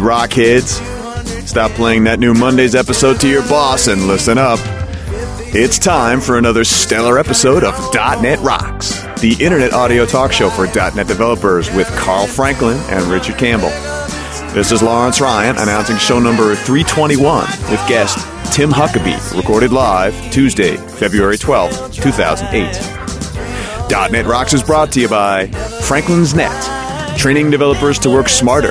Rockheads. Stop playing that new Monday's episode to your boss and listen up. It's time for another stellar episode of .NET Rocks, the internet audio talk show for .NET developers with Carl Franklin and Richard Campbell. This is Lawrence Ryan announcing show number 321 with guest Tim Huckaby, recorded live Tuesday, February 12th, 2008. .NET Rocks is brought to you by Franklin's Net, training developers to work smarter,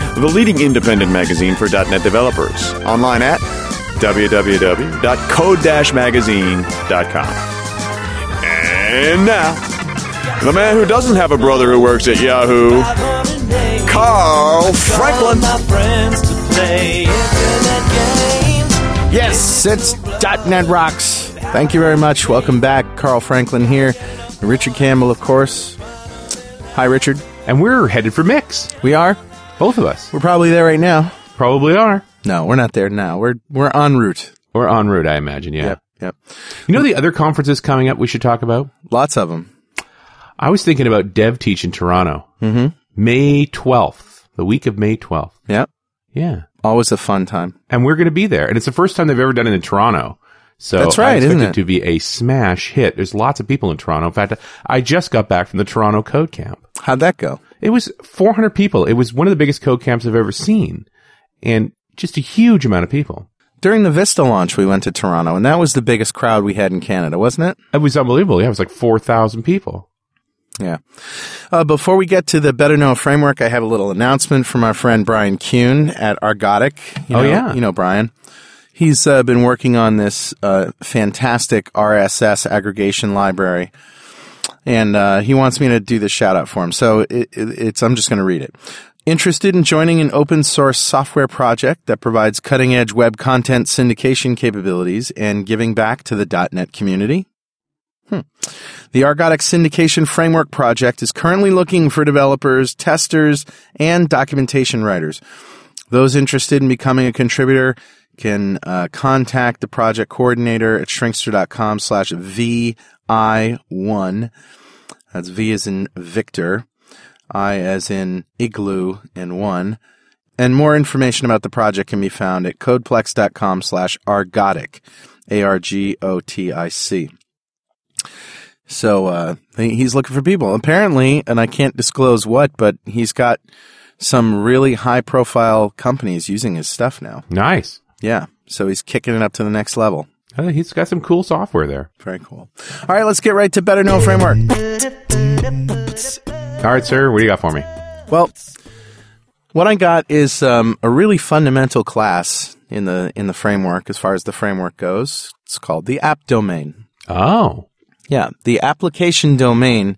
the leading independent magazine for .NET developers. Online at www.code-magazine.com. And now, the man who doesn't have a brother who works at Yahoo, Carl Franklin. My friends to play internet games. Yes, it's .NET Rocks. Thank you very much. Welcome back. Carl Franklin here. Richard Campbell, of course. Hi, Richard. And we're headed for Mix. We are. Both of us. We're probably there right now. Probably are. No, we're not there now. We're we're en route. We're en route, I imagine, yeah. Yep. Yep. You know the other conferences coming up we should talk about? Lots of them. I was thinking about DevTeach in Toronto. Mm-hmm. May 12th, the week of May 12th. Yep. Yeah. Always a fun time. And we're going to be there. And it's the first time they've ever done it in Toronto. So That's right, I expect isn't it it? to be a smash hit. There's lots of people in Toronto. In fact, I just got back from the Toronto Code Camp. How'd that go? It was 400 people. It was one of the biggest code camps I've ever seen. And just a huge amount of people. During the Vista launch, we went to Toronto, and that was the biggest crowd we had in Canada, wasn't it? It was unbelievable. Yeah, it was like 4,000 people. Yeah. Uh, before we get to the Better Know framework, I have a little announcement from our friend Brian Kuhn at Argotic. You Oh, know, yeah. You know Brian. He's uh, been working on this uh, fantastic RSS aggregation library, and uh, he wants me to do the shout out for him. So it, it, it's I'm just going to read it. Interested in joining an open source software project that provides cutting edge web content syndication capabilities and giving back to the .NET community? The Argotic Syndication Framework project is currently looking for developers, testers, and documentation writers. Those interested in becoming a contributor can uh, contact the project coordinator at shrinkster.com slash VI1. That's V as in Victor, I as in Igloo, and 1. And more information about the project can be found at codeplex.com slash argotic, A-R-G-O-T-I-C. So uh, he's looking for people. Apparently, and I can't disclose what, but he's got some really high profile companies using his stuff now. Nice. Yeah. So he's kicking it up to the next level. Uh, he's got some cool software there. Very cool. All right, let's get right to Better Know Framework. All right, sir. What do you got for me? Well, what I got is um, a really fundamental class in the in the framework as far as the framework goes. It's called the app domain. Oh, Yeah, the application domain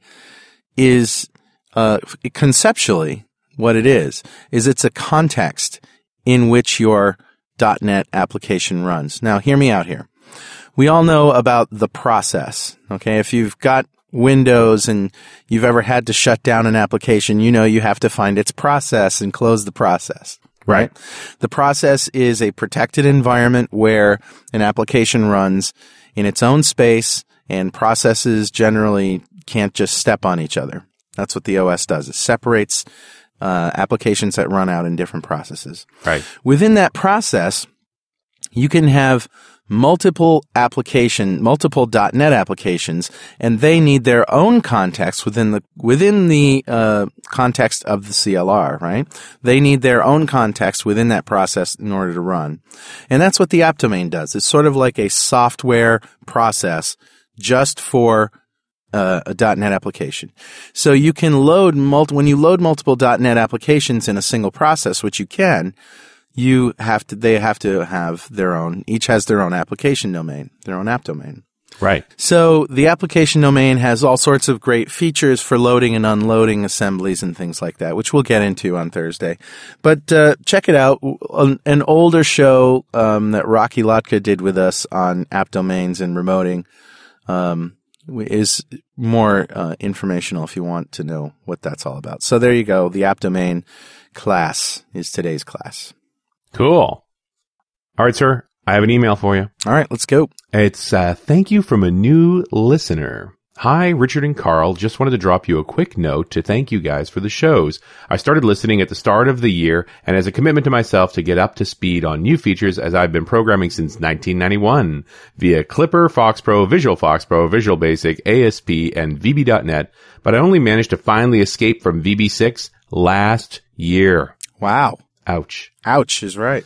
is uh, conceptually what it is. Is it's a context in which your .NET application runs. Now, hear me out here. We all know about the process. Okay, if you've got Windows and you've ever had to shut down an application, you know you have to find its process and close the process. Right? The process is a protected environment where an application runs in its own space and processes generally can't just step on each other. That's what the OS does. It separates uh, applications that run out in different processes. Right. Within that process, you can have multiple application, multiple .NET applications, and they need their own context within the within the uh, context of the CLR. Right? They need their own context within that process in order to run, and that's what the app domain does. It's sort of like a software process just for uh, a .NET application. So you can load multi- when you load multiple .NET applications in a single process, which you can. You have to. They have to have their own. Each has their own application domain, their own app domain. Right. So the application domain has all sorts of great features for loading and unloading assemblies and things like that, which we'll get into on Thursday. But uh, check it out. An, an older show um, that Rocky Lhotka did with us on app domains and remoting um, is more uh, informational if you want to know what that's all about. So there you go. The app domain class is today's class. Cool. All right, sir. I have an email for you. All right, let's go. It's uh, thank you from a new listener. Hi, Richard and Carl. Just wanted to drop you a quick note to thank you guys for the shows. I started listening at the start of the year and as a commitment to myself to get up to speed on new features as I've been programming since 1991 via Clipper, Fox Pro, Visual Fox Pro, Visual Basic, ASP, and VB.net, but I only managed to finally escape from VB6 last year. Wow. Ouch. Ouch is right.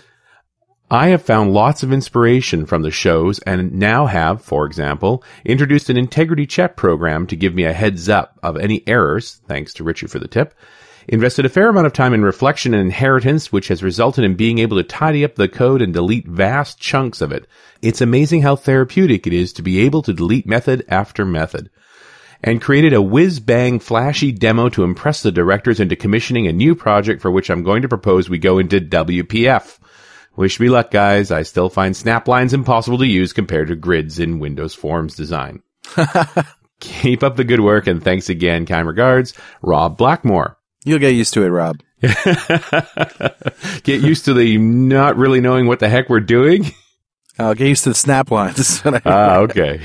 I have found lots of inspiration from the shows and now have, for example, introduced an integrity check program to give me a heads up of any errors, thanks to Richard for the tip. Invested a fair amount of time in reflection and inheritance, which has resulted in being able to tidy up the code and delete vast chunks of it. It's amazing how therapeutic it is to be able to delete method after method. And created a whiz bang flashy demo to impress the directors into commissioning a new project for which I'm going to propose we go into WPF. Wish me luck, guys. I still find snap lines impossible to use compared to grids in Windows Forms design. Keep up the good work and thanks again. Kind regards, Rob Blackmore. You'll get used to it, Rob. Get used to the not really knowing what the heck we're doing. I'll get used to the snap lines. Ah, okay.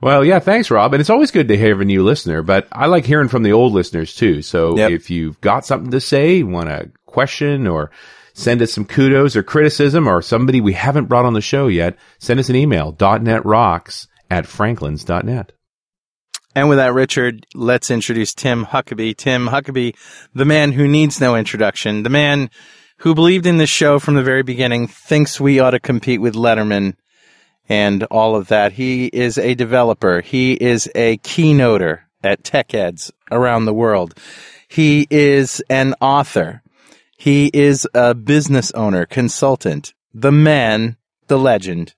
Well, yeah, thanks, Rob. And it's always good to hear a new listener, but I like hearing from the old listeners too. So Yep. if you've got something to say, want a question or send us some kudos or criticism or somebody we haven't brought on the show yet, send us an email, .netrocks at franklins.net. and with that, Richard, let's introduce Tim Huckaby. Tim Huckaby, the man who needs no introduction, the man who believed in this show from the very beginning, thinks we ought to compete with Letterman and all of that. He is a developer. He is a keynoter at tech eds around the world. He is an author. He is a business owner, consultant, the man, the legend.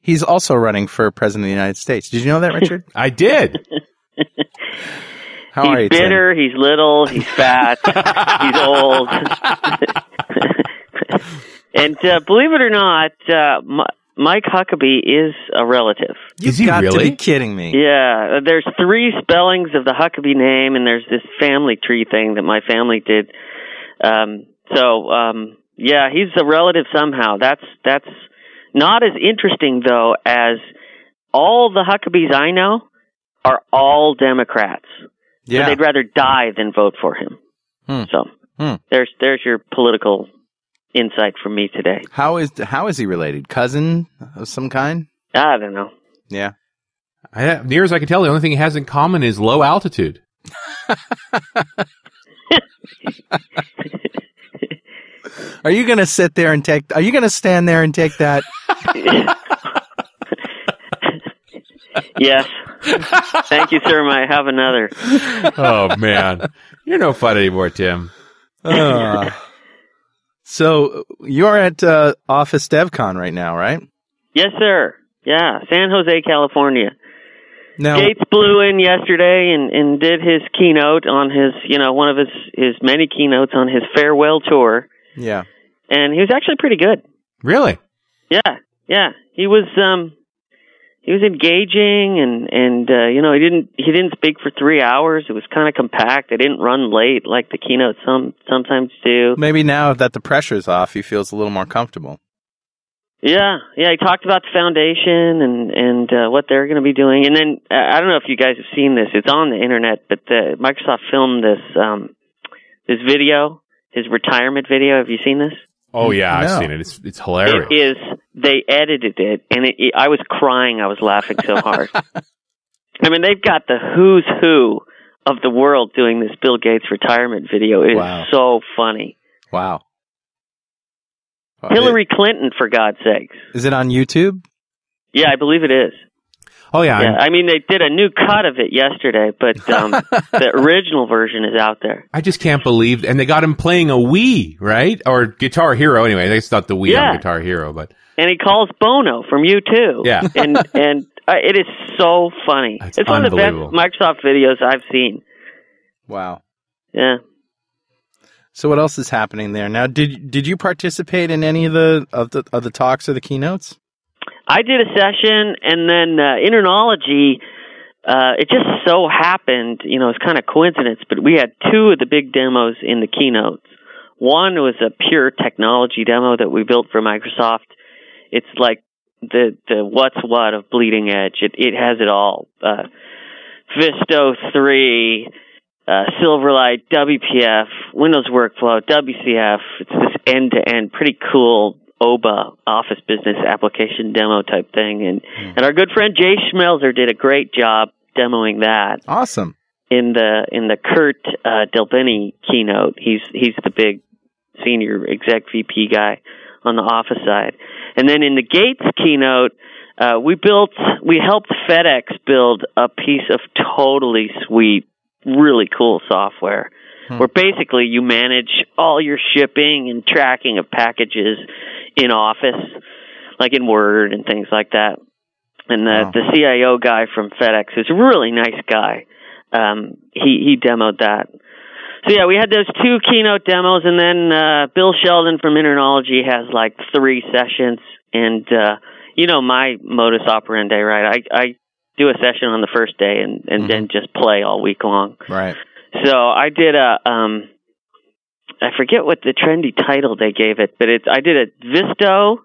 He's also running for president of the United States. Did you know that, Richard? I did. How he's are you, Tim? bitter. He's little. He's fat. he's old. and uh, believe it or not, uh, M- Mike Huckabee is a relative. You've Is he got to really? be kidding me. Yeah, there's three spellings of the Huckabee name, and there's this family tree thing that my family did. Um, so, um, yeah, he's a relative somehow. That's that's not as interesting though as all the Huckabees I know are all Democrats. So Yeah. they'd rather die than vote for him. Hmm. So Hmm. there's there's your political insight from me today. How is how is he related? Cousin of some kind? I don't know. Yeah. I, near as I can tell, the only thing he has in common is low altitude. Are you going to sit there and take? Are you going to stand there and take that? yes. Thank you, sir. I have another. oh man, you're no fun anymore, Tim. Uh, so you're at uh, Office DevCon right now, right? Yes, sir. Yeah, San Jose, California. Now, Gates blew in yesterday and, and did his keynote on his, you know, one of his, his many keynotes on his farewell tour. yeah. And he was actually pretty good. Really? Yeah, yeah. He was, um, he was engaging and, and, uh, you know, he didn't, he didn't speak for three hours. It was kind of compact. It didn't run late like the keynotes some, sometimes do. Maybe now that the pressure's off, he feels a little more comfortable. Yeah, yeah. He talked about the foundation and and uh, what they're going to be doing, and then uh, I don't know if you guys have seen this. It's on the internet, but the Microsoft filmed this um, this video, his retirement video. Have you seen this? Oh yeah, No. I've seen it. It's it's hilarious. It is. They edited it, and it, it, I was crying. I was laughing so hard. I mean, they've got the who's who of the world doing this Bill Gates retirement video. It is Wow. so funny. Wow. Uh, Hillary Clinton, for God's sakes. Is it on YouTube? Yeah, I believe it is. oh yeah, Yeah, I'm- mean they did a new cut of it yesterday, but um, the original version is out there. I just can't believe. And they got him playing a Wii, right? Or Guitar Hero. Anyway, they not the Wii Yeah. on Guitar Hero, but And he calls Bono from U2. Yeah. and and uh, it is so funny. That's it's one of the best. Microsoft videos I've seen. Wow. Yeah. So what else is happening there now? Did did you participate in any of the of the of the talks or the keynotes? I did a session, and then uh, InterKnowlogy. Uh, it just so happened, you know, it's kind of coincidence, but we had two of the big demos in the keynotes. One was a pure technology demo that we built for Microsoft. It's like the the what's what of bleeding edge. It it has it all. Uh, VSTO three, uh, Silverlight, WPF, Windows Workflow, WCF. It's this end to end, pretty cool OBA office business application demo type thing. And and our good friend Jay Schmelzer did a great job demoing that Awesome. in the in the Kurt uh, DelBene keynote. He's he's the big senior exec VP guy on the office side. And then in the Gates keynote, uh, we built we helped FedEx build a piece of totally sweet, really cool software. Where basically you manage all your shipping and tracking of packages in Office, like in Word and things like that. And the Wow. the CIO guy from FedEx is a really nice guy um, he he demoed that. So yeah, we had those two keynote demos, and then uh, Bill Sheldon from InterKnowlogy has like three sessions, and uh, you know my modus operandi, right? I I do a session on the first day, and and then just play all week long. Right. So I did a um, I forget what the trendy title they gave it, but it's I did a VSTO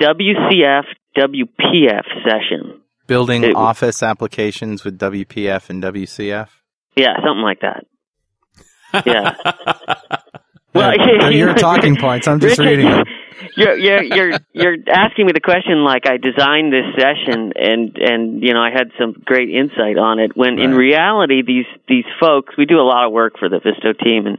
WCF WPF session. Building It- office applications with WPF and WCF. Yeah, something like that. Yeah. Well, they're your talking points. I'm just Richard, reading them. You're you're you're you're asking me the question like I designed this session and and you know I had some great insight on it when in reality these these folks we do a lot of work for the VSTO team and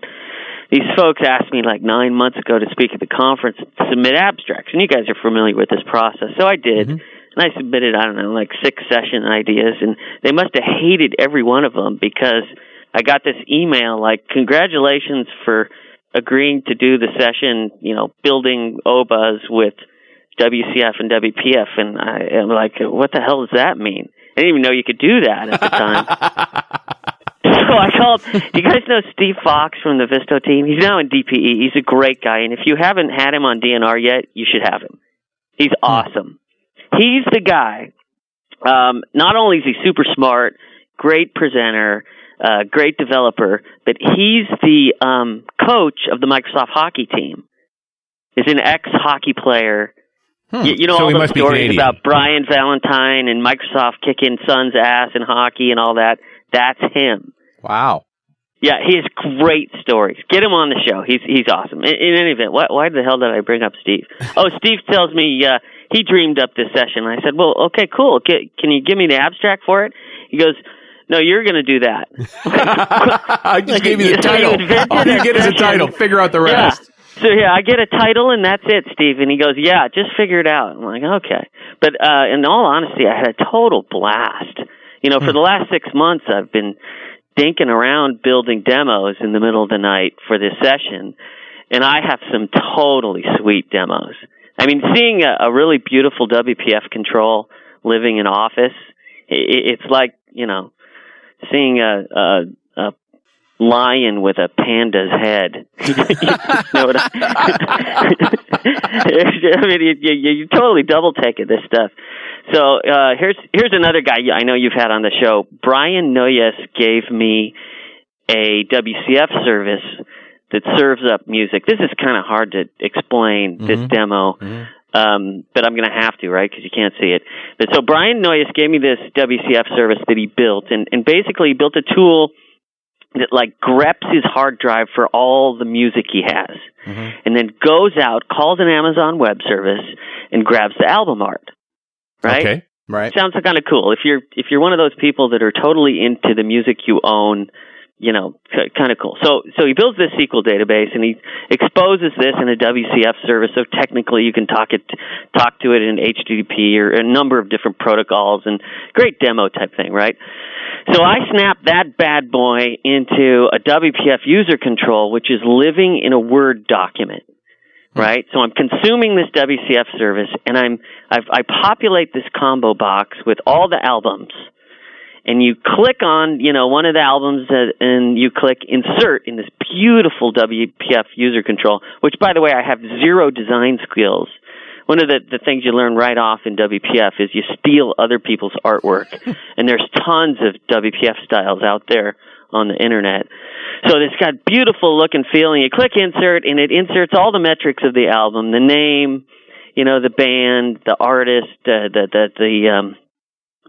these folks asked me like nine months ago to speak at the conference to submit abstracts. And you guys are familiar with this process. So I did. Mm-hmm. And I submitted I don't know like six session ideas and they must have hated every one of them because I got this email like congratulations for agreeing to do the session, you know, building OBAs with WCF and WPF, and I am like, what the hell does that mean? I didn't even know you could do that at the time. so I called. Do you guys know Steve Fox from the VSTO team? He's now in DPE. He's a great guy, and if you haven't had him on DNR yet, you should have him. He's awesome. He's the guy. Um, not only is he super smart, great presenter, uh, great developer, but he's the um, coach of the Microsoft hockey team. Is an ex hockey player. You, you know So all he those must be stories about Brian Valentine and Microsoft kicking Sun's ass in hockey and all that. That's him. Wow. Yeah, he has great stories. Get him on the show. He's he's awesome. In, in any event, why, why the hell did I bring up Steve? Oh, Steve tells me uh, he dreamed up this session. I said, well, okay, cool. Get, can you give me the abstract for it? He goes, no, you're going to do that. I just gave you the So title. invented All you get is a title. Figure out the Yeah. rest. So yeah, I get a title and that's it, Steve. And he goes, "Yeah, just figure it out." I'm like, "Okay." But uh in all honesty, I had a total blast. You know, for the last 6 months I've been dinking around building demos in the middle of the night for this session, and I have some totally sweet demos. I mean, seeing a, a really beautiful WPF control living in office, i i- it's like, you know, seeing a, a, a lion with a panda's head. you know I, I mean, you, you, you totally double take it, this stuff. So uh, here's here's another guy I know you've had on the show. Brian Noyes gave me a WCF service that serves up music. This is kind of hard to explain this Mhm. demo. Mhm. Um, but I'm going to have to, right? Because you can't see it. But so Brian Noyes gave me this WCF service that he built, and and basically he built a tool that like greps his hard drive for all the music he has, and then goes out, calls an Amazon Web Service, and grabs the album art. Right? Okay. Right. sounds kind of cool. If you're if you're one of those people that are totally into the music you own, you know, kind of cool. So so he builds this SQL database and he exposes this in a WCF service. So technically, you can talk it talk to it in HTTP or a number of different protocols and great demo type thing, right? So I snap that bad boy into a WPF user control, which is living in a Word document right? So I'm consuming this WCF service, and I'm I've, I populate this combo box with all the albums, and you click on you know one of the albums, that, and you click insert in this beautiful WPF user control. Which, by the way, I have zero design skills. One of the, the things you learn right off in WPF is you steal other people's artwork, and there's tons of WPF styles out there on the internet. So it's got beautiful look and feel, and you click insert, and it inserts all the metrics of the album, the name, you know, the band, the artist, uh, the the the um,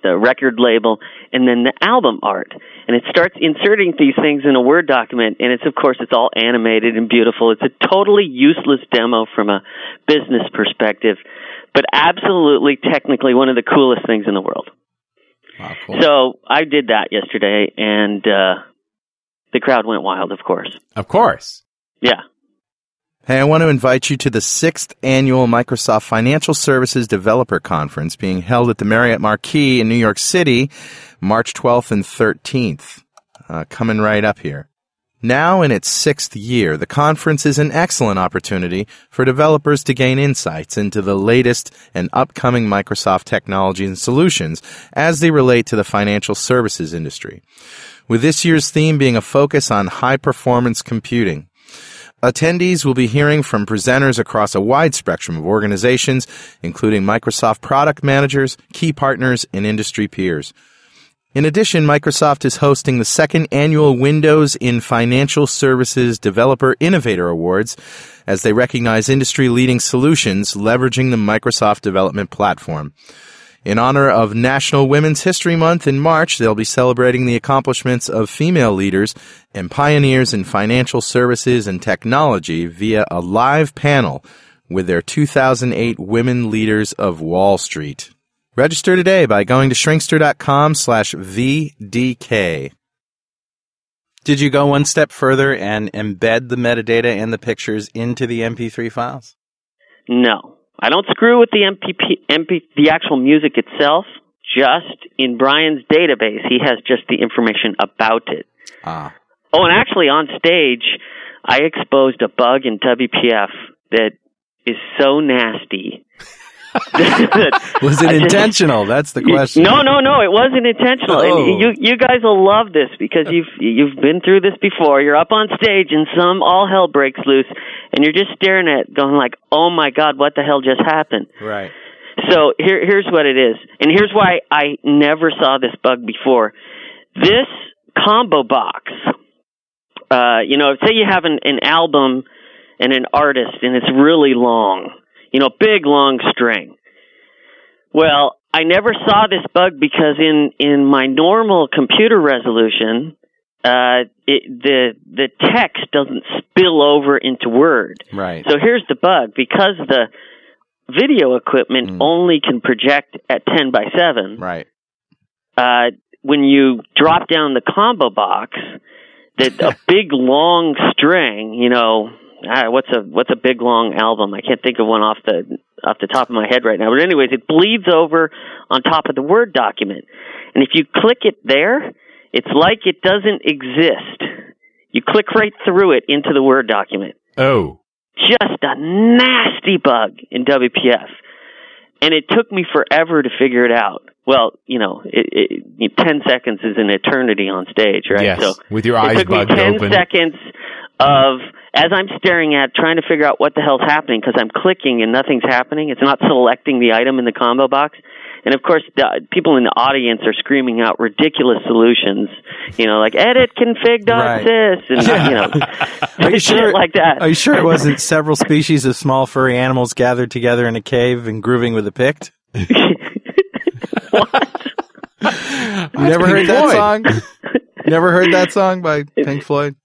the record label, and then the album art. And it starts inserting these things in a Word document, and it's of course it's all animated and beautiful. It's a totally useless demo from a business perspective, but absolutely technically one of the coolest things in the world. Wow, cool. So I did that yesterday, and uh, the crowd went wild, of course. Of course. Yeah. Hey, I want to invite you to the sixth annual Microsoft Financial Services Developer Conference being held at the Marriott Marquis in New York City, March 12th and 13th. Uh, coming right up here. Now in its sixth year, the conference is an excellent opportunity for developers to gain insights into the latest and upcoming Microsoft technology and solutions as they relate to the financial services industry. With this year's theme being a focus on high performance computing. Attendees will be hearing from presenters across a wide spectrum of organizations, including Microsoft product managers, key partners, and industry peers. In addition, Microsoft is hosting the second annual Windows in Financial Services Developer Innovator Awards as they recognize industry leading solutions leveraging the Microsoft development platform. In honor of National Women's History Month in March, they'll be celebrating the accomplishments of female leaders and pioneers in financial services and technology via a live panel with their 2008 Women Leaders of Wall Street. Register today by going to shrinkster.com slash VDK. Did you go one step further and embed the metadata and the pictures into the MP3 files? No, I don't screw with the MPP, MP, the actual music itself. Just in Brian's database, he has just the information about it. Ah. Oh, and actually on stage, I exposed a bug in WPF that is so nasty. Was it intentional? That's the question. No, no, no. It wasn't intentional. Oh. And you you guys will love this because you've you've been through this before. You're up on stage and some all hell breaks loose, and you're just staring at, it going like, "Oh my God, what the hell just happened?" Right. So here, here's what it is, and here's why I never saw this bug before. This combo box, uh, you know, say you have an, an album and an artist, and it's really long, you know, big long string. Well, I never saw this bug because in in my normal computer resolution, uh, it, the the text doesn't spill over into Word. Right. So here's the bug because the video equipment Mm. only can project at 10 by 7. Right. Uh, when you drop down the combo box, that a big long string, you know, ah, what's a what's a big long album? I can't think of one off the off the top of my head right now. But anyways, it bleeds over on top of the Word document. And if you click it there, it's like it doesn't exist. You click right through it into the Word document Oh. just a nasty bug in WPF. And it took me forever to figure it out. Well, you know, it, it, 10 seconds is an eternity on stage, right? Yes. So with your it eyes took me 10 open. seconds of, as I'm staring at, trying to figure out what the hell's happening because I'm clicking and nothing's happening. It's not selecting the item in the combo box. and of course, the, people in the audience are screaming out ridiculous solutions. You know, like edit config dot Right. sys and you know, Are you sure? like that. Are you sure it wasn't several species of small furry animals gathered together in a cave and grooving with a pict? You never heard Pink that Floyd. song? never heard that song by Pink Floyd?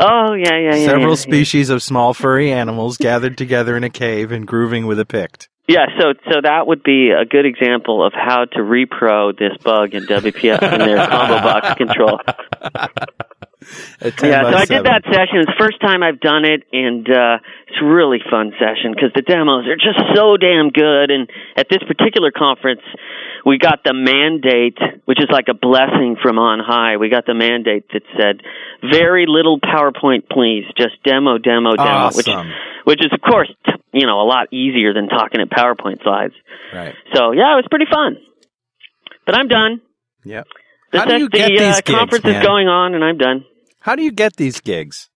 Oh yeah, yeah, yeah. Several yeah, species of small furry animals gathered together in a cave and grooving with a pict. Yeah, so so that would be a good example of how to repro this bug in WPF in their combo box control. At 10 Yeah, so I 7. did that session. It's the first time I've done it, and uh, it's a really fun session because the demos are just so damn good. And at this particular conference, we got the mandate, which is like a blessing from on high. We got the mandate that said, "Very little PowerPoint, please. Just demo, demo, demo." Which, Awesome. which is of course, t- you know, a lot easier than talking at PowerPoint slides. Right. So yeah, it was pretty fun. But I'm done. Yep. The, How do you the get uh, these gigs, conference man? is going on, and I'm done. How do you get these gigs?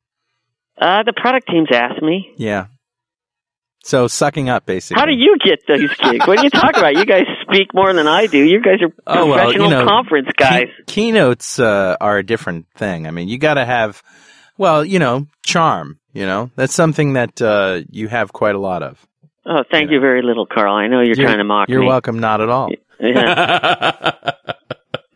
Uh, the product teams asked me. Yeah. So sucking up, basically. How do you get those gigs? What are you talking about? You guys speak more than I do. You guys are Oh, well, professional you know, conference guys. Key- keynotes uh, are a different thing. I mean, you got to have, well, you know, charm. You know, that's something that uh, you have quite a lot of. oh, thank you very little, Carl. I know you're, trying to mock You're me. welcome. Not at all. Yeah.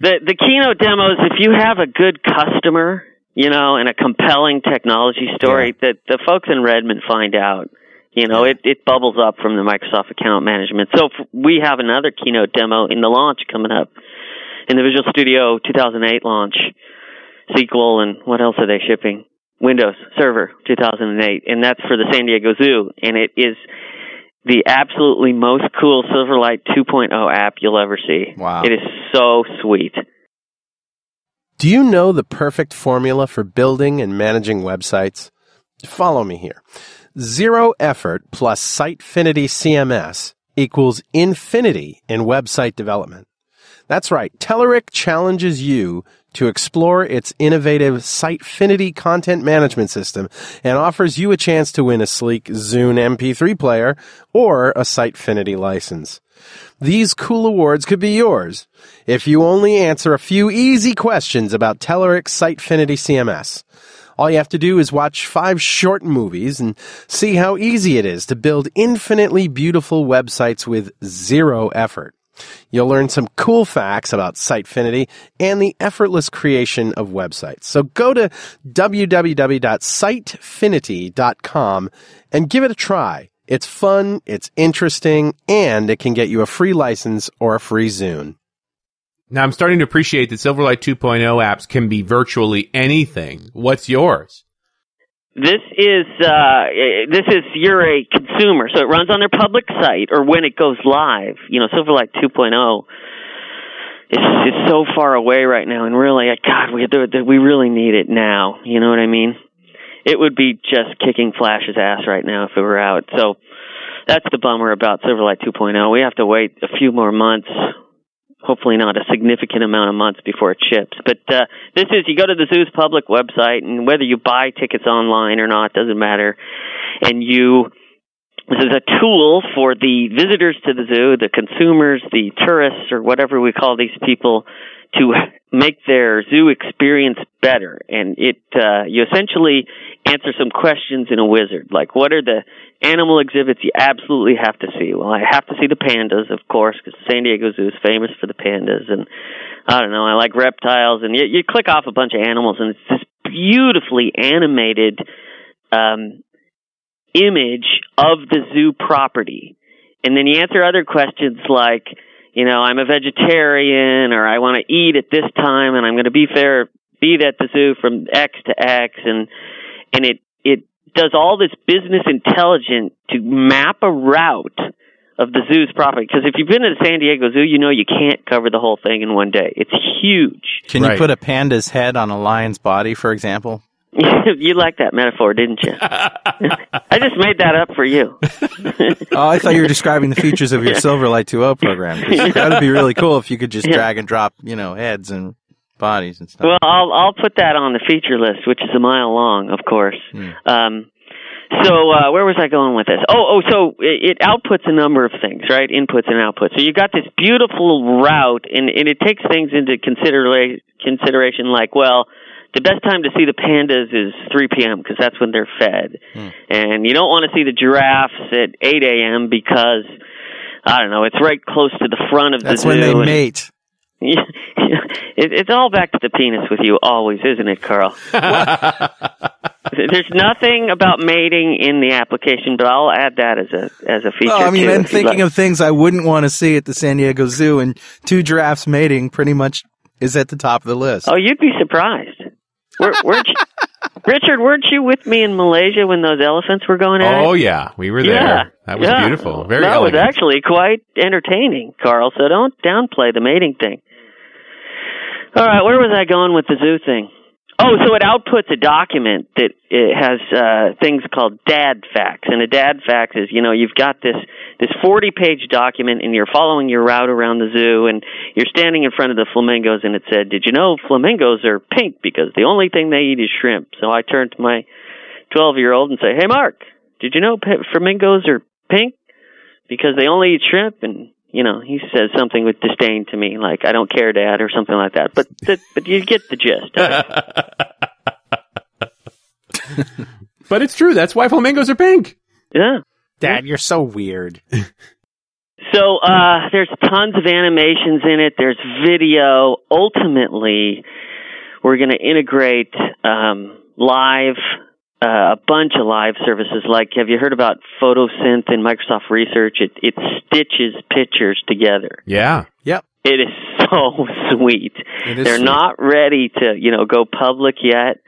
the the keynote demos. If you have a good customer, you know, and a compelling technology story, that the folks in Redmond find out. You know, it it bubbles up from the Microsoft account management. So f- we have another keynote demo in the launch coming up in the Visual Studio 2008 launch. SQL and what else are they shipping? Windows Server 2008, and that's for the San Diego Zoo, and it is the absolutely most cool Silverlight 2.0 app you'll ever see. Wow. It is so sweet. Do you know the perfect formula for building and managing websites? Follow me here. Zero effort plus Sitefinity CMS equals infinity in website development. That's right. Telerik challenges you to explore its innovative Sitefinity content management system and offers you a chance to win a sleek Zune MP3 player or a Sitefinity license. These cool awards could be yours if you only answer a few easy questions about Telerik's Sitefinity CMS. All you have to do is watch five short movies and see how easy it is to build infinitely beautiful websites with zero effort. You'll learn some cool facts about Sitefinity and the effortless creation of websites. So go to www.sitefinity.com and give it a try. It's fun, it's interesting, and it can get you a free license or a free Zune. Now I'm starting to appreciate that Silverlight 2.0 apps can be virtually anything. What's yours? This is uh, this is you're a consumer, so it runs on their public site or when it goes live. You know, Silverlight 2.0 is is so far away right now, and really, God, we we really need it now. You know what I mean? It would be just kicking Flash's ass right now if it were out. So that's the bummer about Silverlight 2.0. We have to wait a few more months. Hopefully not a significant amount of months before it ships. But uh, this is you go to the zoo's public website, and whether you buy tickets online or not doesn't matter. And you this is a tool for the visitors to the zoo, the consumers, the tourists, or whatever we call these people, to make their zoo experience better. And it, uh, you essentially answer some questions in a wizard, like what are the animal exhibits you absolutely have to see? Well, I have to see the pandas, of course, because San Diego Zoo is famous for the pandas, and I don't know, I like reptiles, and you, you click off a bunch of animals, and it's this beautifully animated. Um, image of the zoo property. And then you answer other questions like, you know, I'm a vegetarian or I want to eat at this time and I'm going to be fair, be at the zoo from X to X and, and it, it does all this business intelligence to map a route of the zoo's property. Because if you've been to the San Diego Zoo, you know you can't cover the whole thing in one day. It's huge. Can Right. you put a panda's head on a lion's body, for example? you liked that metaphor, didn't you? I just made that up for you. Oh, I thought you were describing the features of your Silverlight 2.0 program. That'd be really cool if you could just Yeah. drag and drop, you know, heads and bodies and stuff. Well, I'll I'll put that on the feature list, which is a mile long, of course. Hmm. Um, So uh, where was I going with this? Oh, oh, so it, it outputs a number of things, right? Inputs and outputs. So you got this beautiful route, and, and it takes things into considera- consideration, like, well, the best time to see the pandas is 3 p.m. because that's when they're fed, hmm. and you don't want to see the giraffes at 8 a.m. because I don't know, it's right close to the front of That's the zoo. That's when they mate. Yeah, it, it's all back to the penis with you, always, isn't it, Carl? There's nothing about mating in the application, but I'll add that as a as a feature. Well, I mean, too, I'm thinking like. of things I wouldn't want to see at the San Diego Zoo, and two giraffes mating pretty much is at the top of the list. Oh, you'd be surprised. Were, weren't you, Richard? Weren't you with me in Malaysia when those elephants were going at Oh it? yeah, we were there. Yeah, That was yeah. beautiful. Very that elegant. was actually quite entertaining, Carl. So don't downplay the mating thing. All right, where was I going with the zoo thing? Oh, so it outputs a document that it has uh, things called DAD facts, and a DAD fact is, you know, you've got this this 40 page document, and you're following your route around the zoo, and you're standing in front of the flamingos, and it said, "Did you know flamingos are pink because the only thing they eat is shrimp?" So I turned to my 12 year old and say, "Hey, Mark, did you know flamingos are pink because they only eat shrimp?" And you know, he says something with disdain to me, like "I don't care, Dad" or something like that. But th- but you get the gist. but it's true. That's why flamingos are pink. yeah. Dad, you're so weird. So uh, there's tons of animations in it. There's video. Ultimately, we're going to integrate um, live, uh, a bunch of live services. Like, have you heard about PhotoSynth and Microsoft Research? It it stitches pictures together. Yeah. Yep. It is so sweet. It is They're sweet. not ready to, you know, go public yet,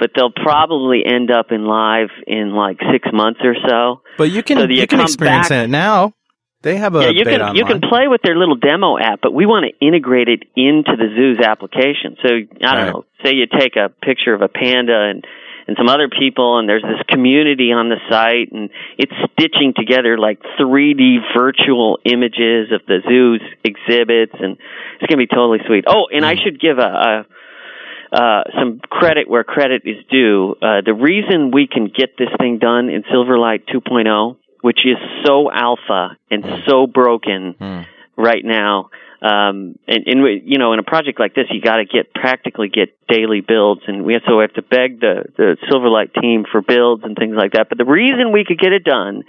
but they'll probably end up in live in like six months or so. But you can So you you can experience back- it now. They have a yeah, you can you can play with their little demo app, but we want to integrate it into the zoo's application. So I don't Right. know, say you take a picture of a panda and and some other people, and there's this community on the site, and it's stitching together like 3D virtual images of the zoo's exhibits, and it's gonna be totally sweet. Oh, and I hmm. should give a. a uh, some credit where credit is due. Uh, the reason we can get this thing done in Silverlight 2.0, which is so alpha and so broken Hmm. right now, um, and, and you know, in a project like this, you got to get practically get daily builds, and we have, so we have to beg the the Silverlight team for builds and things like that. But the reason we could get it done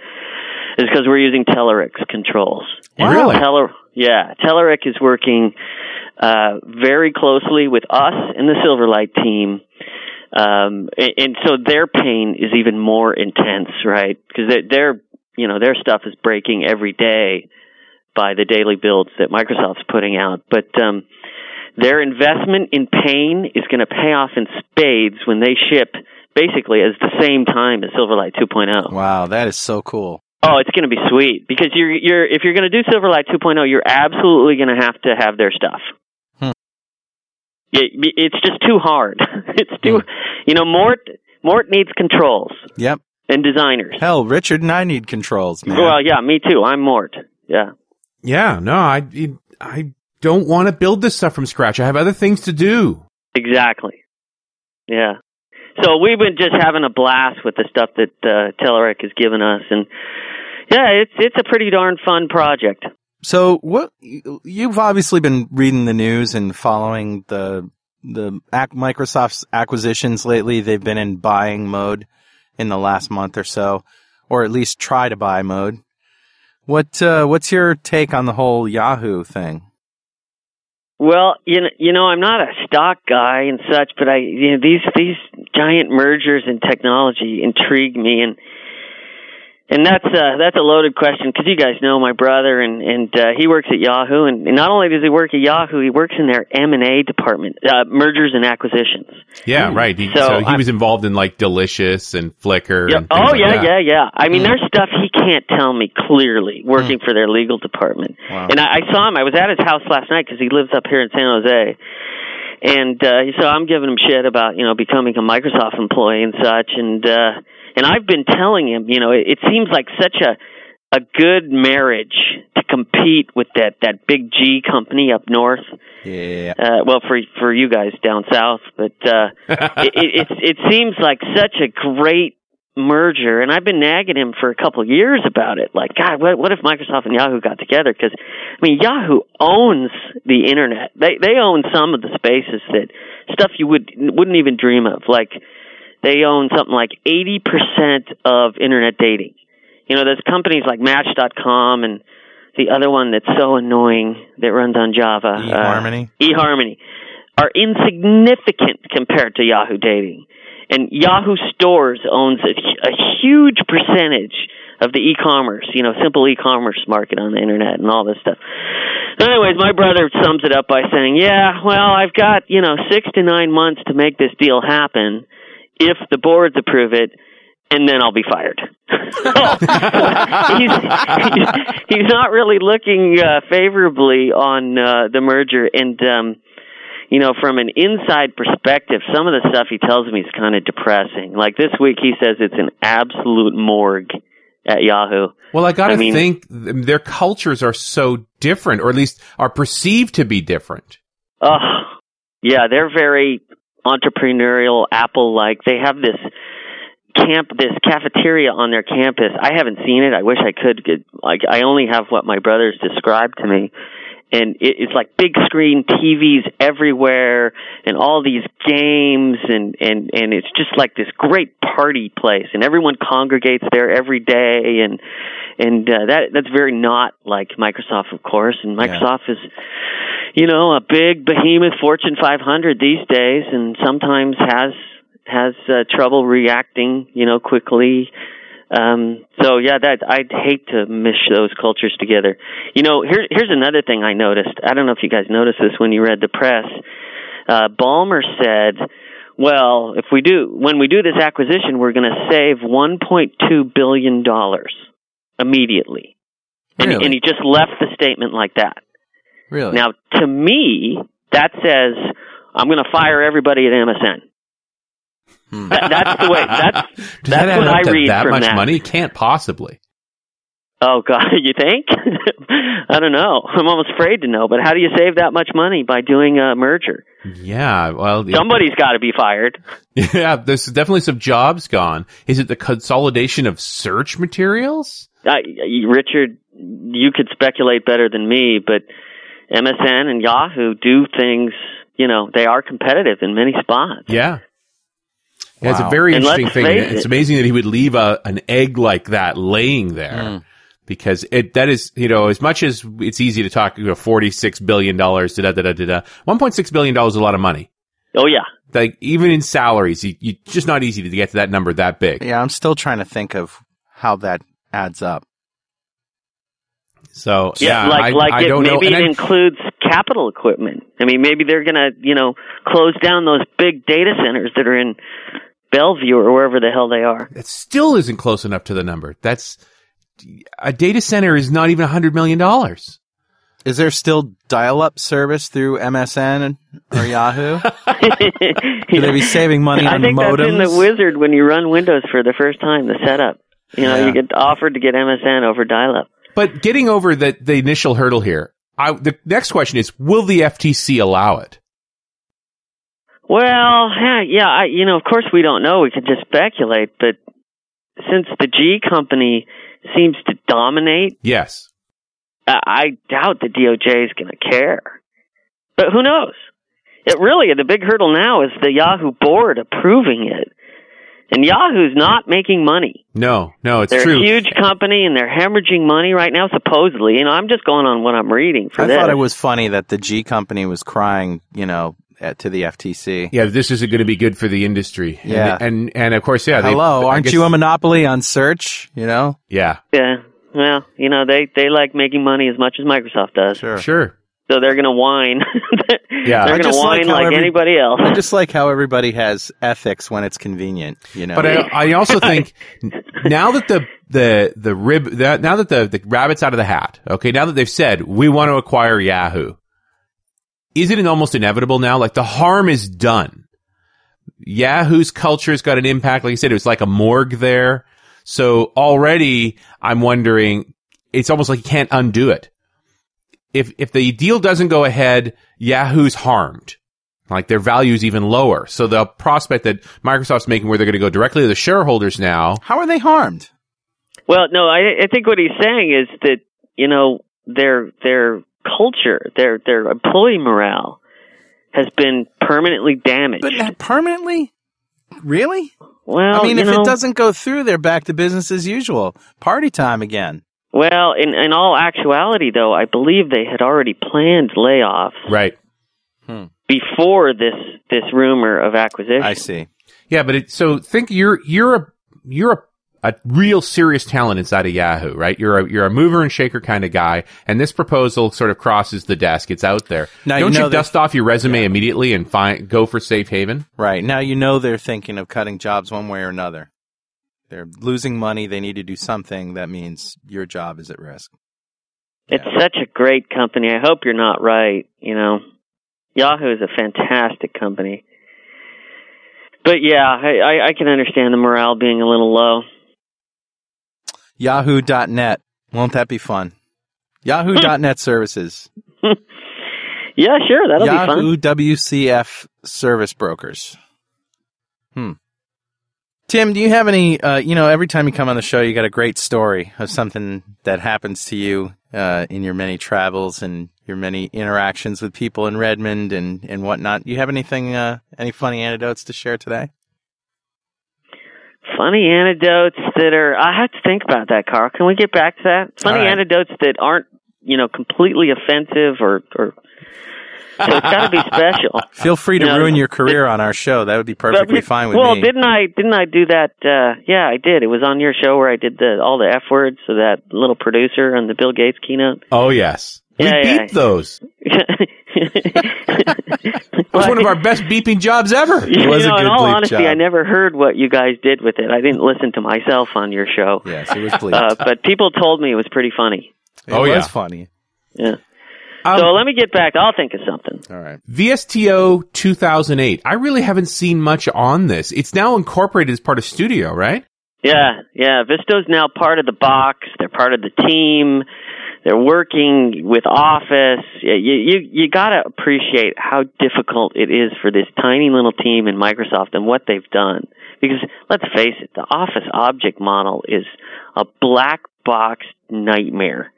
is because we're using Telerik's controls. Really? Teler, yeah, Telerik is working uh, very closely with us and the Silverlight team. Um, and, and so their pain is even more intense, right? Because their, you know, their stuff is breaking every day by the daily builds that Microsoft's putting out. But um, their investment in pain is going to pay off in spades when they ship basically at the same time as Silverlight 2.0. Wow, that is so cool. Oh, it's going to be sweet because you're you're if you're going to do Silverlight 2.0, you're absolutely going to have to have their stuff. It's just too hard. it's too, you know, Mort Mort needs controls Yep. and designers. Hell, Richard and I need controls, man. Well, yeah, me too. I'm Mort. Yeah. Yeah. No, I I don't want to build this stuff from scratch. I have other things to do. Exactly. Yeah. So we've been just having a blast with the stuff that uh, Telerik has given us, and yeah, it's it's a pretty darn fun project. So what you've obviously been reading the news and following the the Microsoft's acquisitions lately. They've been in buying mode in the last month or so, or at least try to buy mode. What uh, what's your take on the whole Yahoo thing? Well, you know, you know, I'm not a stock guy and such, but I, you know, these these giant mergers in technology intrigue me, and and that's uh, that's a loaded question because you guys know my brother, and and uh, he works at Yahoo, and, and not only does he work at Yahoo, he works in their M and A department, uh, mergers and acquisitions. Yeah, right. He, So so, he I'm- was involved in like Delicious and Flickr. Yeah. And Oh like yeah, that. yeah, yeah. I mean, there's stuff he can't tell me clearly working for their legal department. Wow. And I, I saw him. I was at his house last night because he lives up here in San Jose. And uh, so I'm giving him shit about you know becoming a Microsoft employee and such. And uh, and I've been telling him, you know, it, it seems like such a a good marriage to compete with that that big G company up north. Yeah. Uh, well, for for you guys down south, but uh, it, it it it seems like such a great merger, and I've been nagging him for a couple of years about it. Like, God, what, what if Microsoft and Yahoo got together? Because I mean, Yahoo owns the internet. They they own some of the spaces that stuff you would wouldn't even dream of. Like, they own something like eighty percent of internet dating. You know, there's companies like Match.com and the other one that's so annoying that runs on Java, eHarmony? uh, eHarmony, are insignificant compared to Yahoo Dating. And Yahoo Stores owns a, a huge percentage of the e-commerce, you know, simple e-commerce market on the internet and all this stuff. Anyways, my brother sums it up by saying, "Yeah, well, I've got you know six to nine months to make this deal happen if the boards approve it." and then I'll be fired. he's, he's not really looking uh, favorably on uh, the merger, and um, you know, from an inside perspective, some of the stuff he tells me is kind of depressing. Like this week, he says it's an absolute morgue at Yahoo. Well, I got to I mean- think their cultures are so different, or at least are perceived to be different. Oh, yeah, they're very entrepreneurial, Apple-like. They have this camp, this cafeteria on their campus. I haven't seen it. I wish I could. Like, I only have what my brothers described to me, and it, it's like big screen TVs everywhere, and all these games, and and and it's just like this great party place, and everyone congregates there every day, and and uh, that that's very not like Microsoft, of course, and Microsoft is you know, a big behemoth Fortune 500 these days, and sometimes has has uh, trouble reacting, you know, quickly. Um, so yeah, that I'd hate to mish those cultures together. You know, here here's another thing I noticed. I don't know if you guys noticed this when you read the press. Uh, Ballmer said, "Well, if we do when we do this acquisition, we're going to save 1.2 billion dollars immediately." And, Really? and he just left the statement like that. Really? Now, to me, that says I'm going to fire everybody at MSN. Hmm. That, that's the way. That's Does that's that what up I to read that from much that. money? Can't possibly. Oh God, you think? I don't know. I'm almost afraid to know. But how do you save that much money by doing a merger? Yeah, well, Somebody's got to be fired. yeah, there's definitely some jobs gone. Is it the consolidation of search materials? I, Richard, you could speculate better than me, but MSN and Yahoo do things. You know, they are competitive in many spots. Yeah. Yeah, It's a very And interesting thing. face It's amazing that he would leave a, an egg like that laying there. Hmm. Because it, that is, you know, as much as it's easy to talk, you know, $46 billion, da da da da da da, $1.6 billion is a lot of money. Oh yeah. Like, even in salaries, you, you just not easy to get to that number that big. yeah, I'm still trying to think of how that adds up. So, Yeah, yeah, like I, like I it, don't maybe And it I- includes capital equipment. I mean, maybe they're gonna you know close down those big data centers that are in Bellevue or wherever the hell they are. That still isn't close enough to the number. That's a data center is not even a hundred million dollars. Is there still dial-up service through MSN or Yahoo? Could they be saving money I on think modems? that's in the wizard when you run Windows for the first time. The setup. You know, Yeah. you get offered to get MSN over dial-up. But getting over the the initial hurdle here, I, the next question is: Will the FTC allow it? Well, yeah, I, you know, of course we don't know. We can just speculate, but since the G company seems to dominate, Yes. I I doubt the DOJ is going to care. But who knows? It really the big hurdle now is the Yahoo board approving it, and Yahoo's not making money. No. No. It's They're true. a huge company and they're hemorrhaging money right now, supposedly. You know, I'm just going on what I'm reading for I this. thought it was funny that the G company was crying, you know, at, to the FTC. Yeah, this isn't going to be good for the industry. Yeah. and and, of course, yeah. they- Hello, aren't guess- you a monopoly on search? You know, Yeah. Yeah. Well, you know, they they like making money as much as Microsoft does. Sure. So they're going to whine. Yeah. They're going to like whine how like, every- anybody else. I just like how everybody has ethics when it's convenient. You know, But I, I also think now that the the the rib that now that the the rabbit's out of the hat, okay, now that they've said we want to acquire Yahoo, is it almost inevitable now? Like the harm is done. Yahoo's culture's got an impact. Like I said, it was like a morgue there. So already I'm wondering, it's almost like you can't undo it. If if the deal doesn't go ahead, Yahoo's harmed. Like their value is even lower. So the prospect that Microsoft's making where they're going to go directly to the shareholders now. How are they harmed? Well, no, I, I think what he's saying is that you know their their culture, their their employee morale has been permanently damaged. But permanently? Really? well, I mean, if know, it doesn't go through, they're back to business as usual. Party time again. Well, in in all actuality, though, I believe they had already planned layoffs Right. Hmm. before this this rumor of acquisition. I see. Yeah, but it, so think you're you're a you're a, a real serious talent inside of Yahoo, right? You're a you're a mover and shaker kind of guy, and this proposal sort of crosses the desk. It's out there. Now, Don't you, know that- dust off your resume immediately and find go for safe haven? Right. Now you know they're thinking of cutting jobs one way or another. They're losing money. They need to do something. That means your job is at risk. It's such a great company. I hope you're not right. You know, Yahoo is a fantastic company. But yeah, I, I, I can understand the morale being a little low. Yahoo.net. Won't that be fun? Yahoo.net services. Yeah, sure, that'll be fun. Yahoo WCF service brokers. Hmm. Tim, do you have any, uh, you know, every time you come on the show, you got a great story of something that happens to you uh, in your many travels and your many interactions with people in Redmond and, and whatnot. Do you have anything, uh, any funny anecdotes to share today? Funny anecdotes that are. I have to think about that, Carl. Can we get back to that? Funny right. anecdotes that aren't, you know, completely offensive or. or so it's got to be special. Feel free to You know, ruin your career on our show. That would be perfectly But- fine with well, me. didn't I? Didn't I do that? Uh, yeah, I did. It was on your show where I did the all the f words. So that little producer on the Bill Gates keynote. Oh yes, we Yeah, yeah. beat those. It was one of our best beeping jobs ever. You was a know, in good all honesty, job. I never heard what you guys did with it. I didn't listen to myself on your show. yes, it was bleeped. Uh, but people told me it was pretty funny. it oh, was yeah. funny. Yeah. Um, so let me get back. I'll think of something. All right. VSTO 2008. I really haven't seen much on this. It's now incorporated as part of Studio, right? Yeah, yeah. VSTO's now part of the box. They're part of the team. They're working with Office. You you you got to appreciate how difficult it is for this tiny little team in Microsoft and what they've done. Because let's face it, the Office object model is a black box nightmare,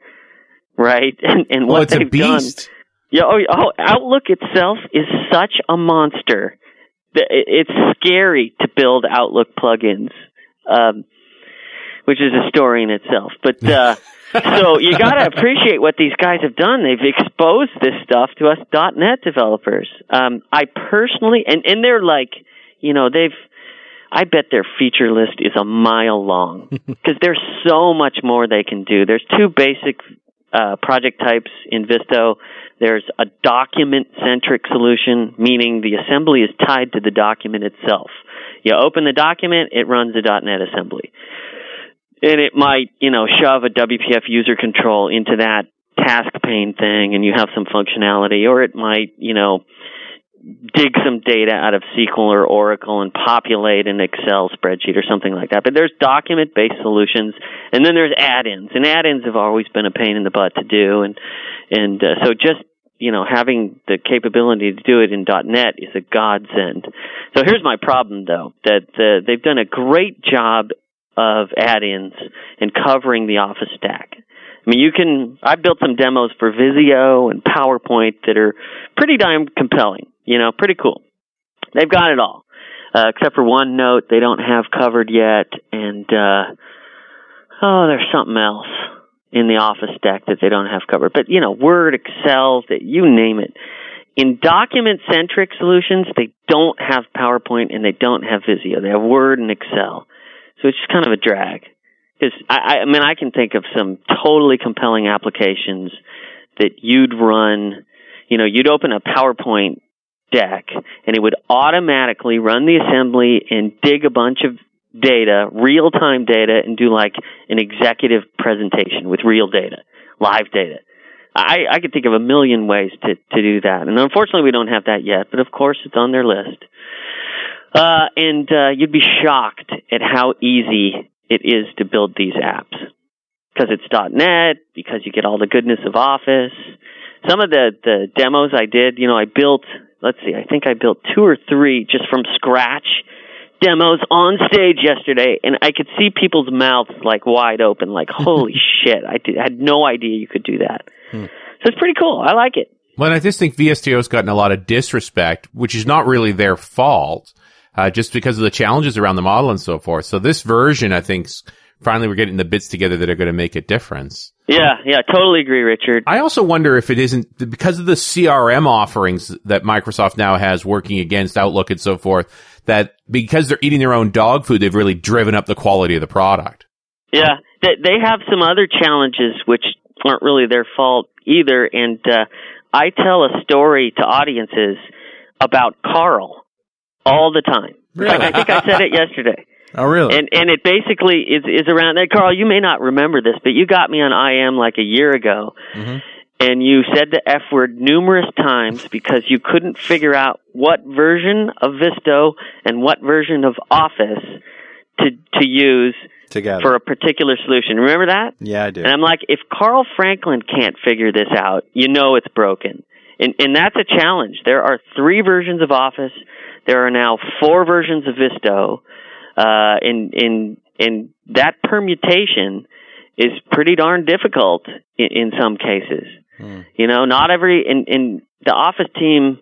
right? And and Well, what they've done. beast. Yeah, oh, oh, Outlook itself is such a monster. It's scary to build Outlook plugins, um, which is a story in itself. But uh, so you got to appreciate what these guys have done. They've exposed this stuff to us .NET developers. Um, I personally, and and they're like, you know, they've. I bet their feature list is a mile long because there's so much more they can do. There's two basic uh, project types in VSTO. There's a document centric solution, meaning the assembly is tied to the document itself. You open the document, it runs the .NET assembly. And it might, you know, shove a WPF user control into that task pane thing and you have some functionality, or it might, you know, dig some data out of SQL or Oracle and populate an Excel spreadsheet or something like that. But there's document based solutions, and then there's add-ins, and add-ins have always been a pain in the butt to do, and and uh, so just you know having the capability to do it in .NET is a godsend. So here's my problem though that uh, they've done a great job of add-ins and covering the Office stack. I mean, you can. I built some demos for Visio and PowerPoint that are pretty damn compelling. You know, pretty cool. They've got it all, uh, except for OneNote they don't have covered yet, and uh, oh, there's something else in the Office deck that they don't have covered. But you know, Word, Excel, that you name it. In document-centric solutions, they don't have PowerPoint and they don't have Visio. They have Word and Excel, so it's just kind of a drag because I, I mean I can think of some totally compelling applications that you'd run. You know, you'd open a PowerPoint deck and it would automatically run the assembly and dig a bunch of data, real time data, and do like an executive presentation with real data, live data. I, I could think of a million ways to, to do that. And unfortunately, we don't have that yet, but of course, it's on their list. Uh, and uh, you'd be shocked at how easy it is to build these apps because it's .NET, because you get all the goodness of Office. Some of the the demos I did, you know, I built let's see, I think I built two or three just from scratch demos on stage yesterday, and I could see people's mouths like wide open, like holy shit! I, did, I had no idea you could do that. So it's pretty cool. I like it. Well, and I just think VSTO's gotten a lot of disrespect, which is not really their fault, uh, just because of the challenges around the model and so forth. So this version, I think, finally we're getting the bits together that are going to make a difference. Yeah, yeah, totally agree, Richard. I also wonder if it isn't because of the CRM offerings that Microsoft now has working against Outlook and so forth, that because they're eating their own dog food, they've really driven up the quality of the product. Yeah, they, they have some other challenges which aren't really their fault either. And uh, I tell a story to audiences about Carl all the time. In fact, I think I said it yesterday. Oh, really? And and it basically is is around that. Carl, you may not remember this, but you got me on IM like a year ago, mm-hmm. and you said the F word numerous times because you couldn't figure out what version of VSTO and what version of Office to to use Together. for a particular solution. Remember that? yeah, I do. And I'm like, if Carl Franklin can't figure this out, you know it's broken. And and that's a challenge. There are three versions of Office. There are now four versions of VSTO. Uh, and in in that permutation is pretty darn difficult in, in some cases. You know, not every in in the Office team,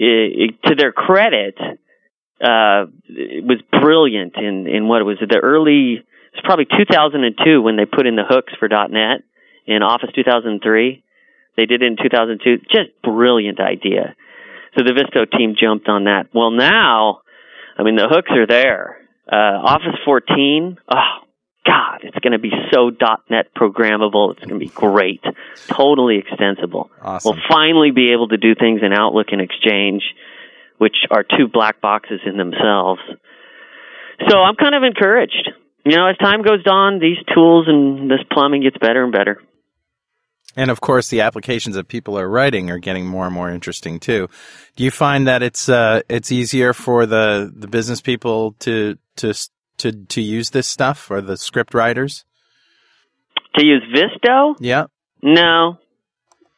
i to their credit, uh, was brilliant in in what was it, the early. It's probably 2002 when they put in the hooks for .NET in Office 2003. They did it in 2002. Just brilliant idea. So the VSTO team jumped on that. Well, now, I mean, the hooks are there. Uh, Office 14. Oh God, it's going to be so .NET programmable. It's going to be great. Totally extensible. Awesome. We'll finally be able to do things in Outlook and Exchange, which are two black boxes in themselves. So I'm kind of encouraged. You know, as time goes on, these tools and this plumbing gets better and better. And of course, the applications that people are writing are getting more and more interesting too. Do you find that it's uh, it's easier for the, the business people to to to to use this stuff or the script writers? To use VSTO? Yeah. No,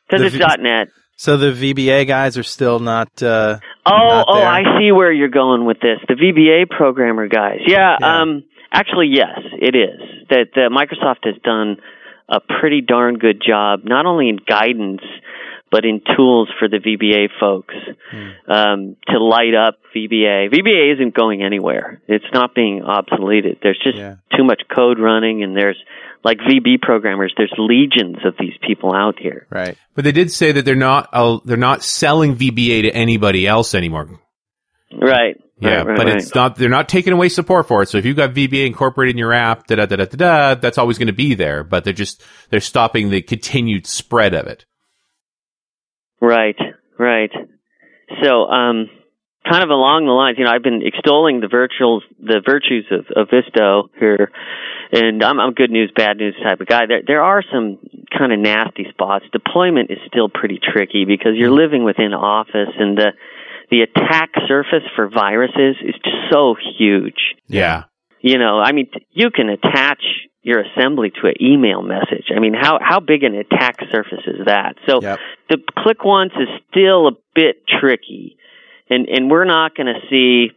because it's V- .NET. So the VBA guys are still not. Uh, Oh, not oh. I see where you're going with this. The VBA programmer guys. Yeah, Yeah. um actually yes, it is. That uh, Microsoft has done a pretty darn good job not only in guidance but in tools for the VBA folks Hmm. um, to light up VBA. VBA isn't going anywhere. It's not being obsoleted. There's just Yeah. too much code running, and there's like VB programmers. There's legions of these people out here. Right. But they did say that they're not uh, they're not selling VBA to anybody else anymore. Right. Yeah, right, right, but right. it's not. They're not taking away support for it. So if you've got VBA incorporated in your app, da da da da da, da that's always going to be there. But they're just they're stopping the continued spread of it. Right, right. So, um, kind of along the lines, you know, I've been extolling the virtuals, the virtues of, of VSTO here, and I'm, I'm a good news, bad news type of guy. There, there are some kind of nasty spots. Deployment is still pretty tricky because you're living within Office, and the the attack surface for viruses is just so huge. Yeah. You know, I mean, you can attach your assembly to an email message. I mean, how how big an attack surface is that? So Yep. the ClickOnce is still a bit tricky, and and we're not going to see.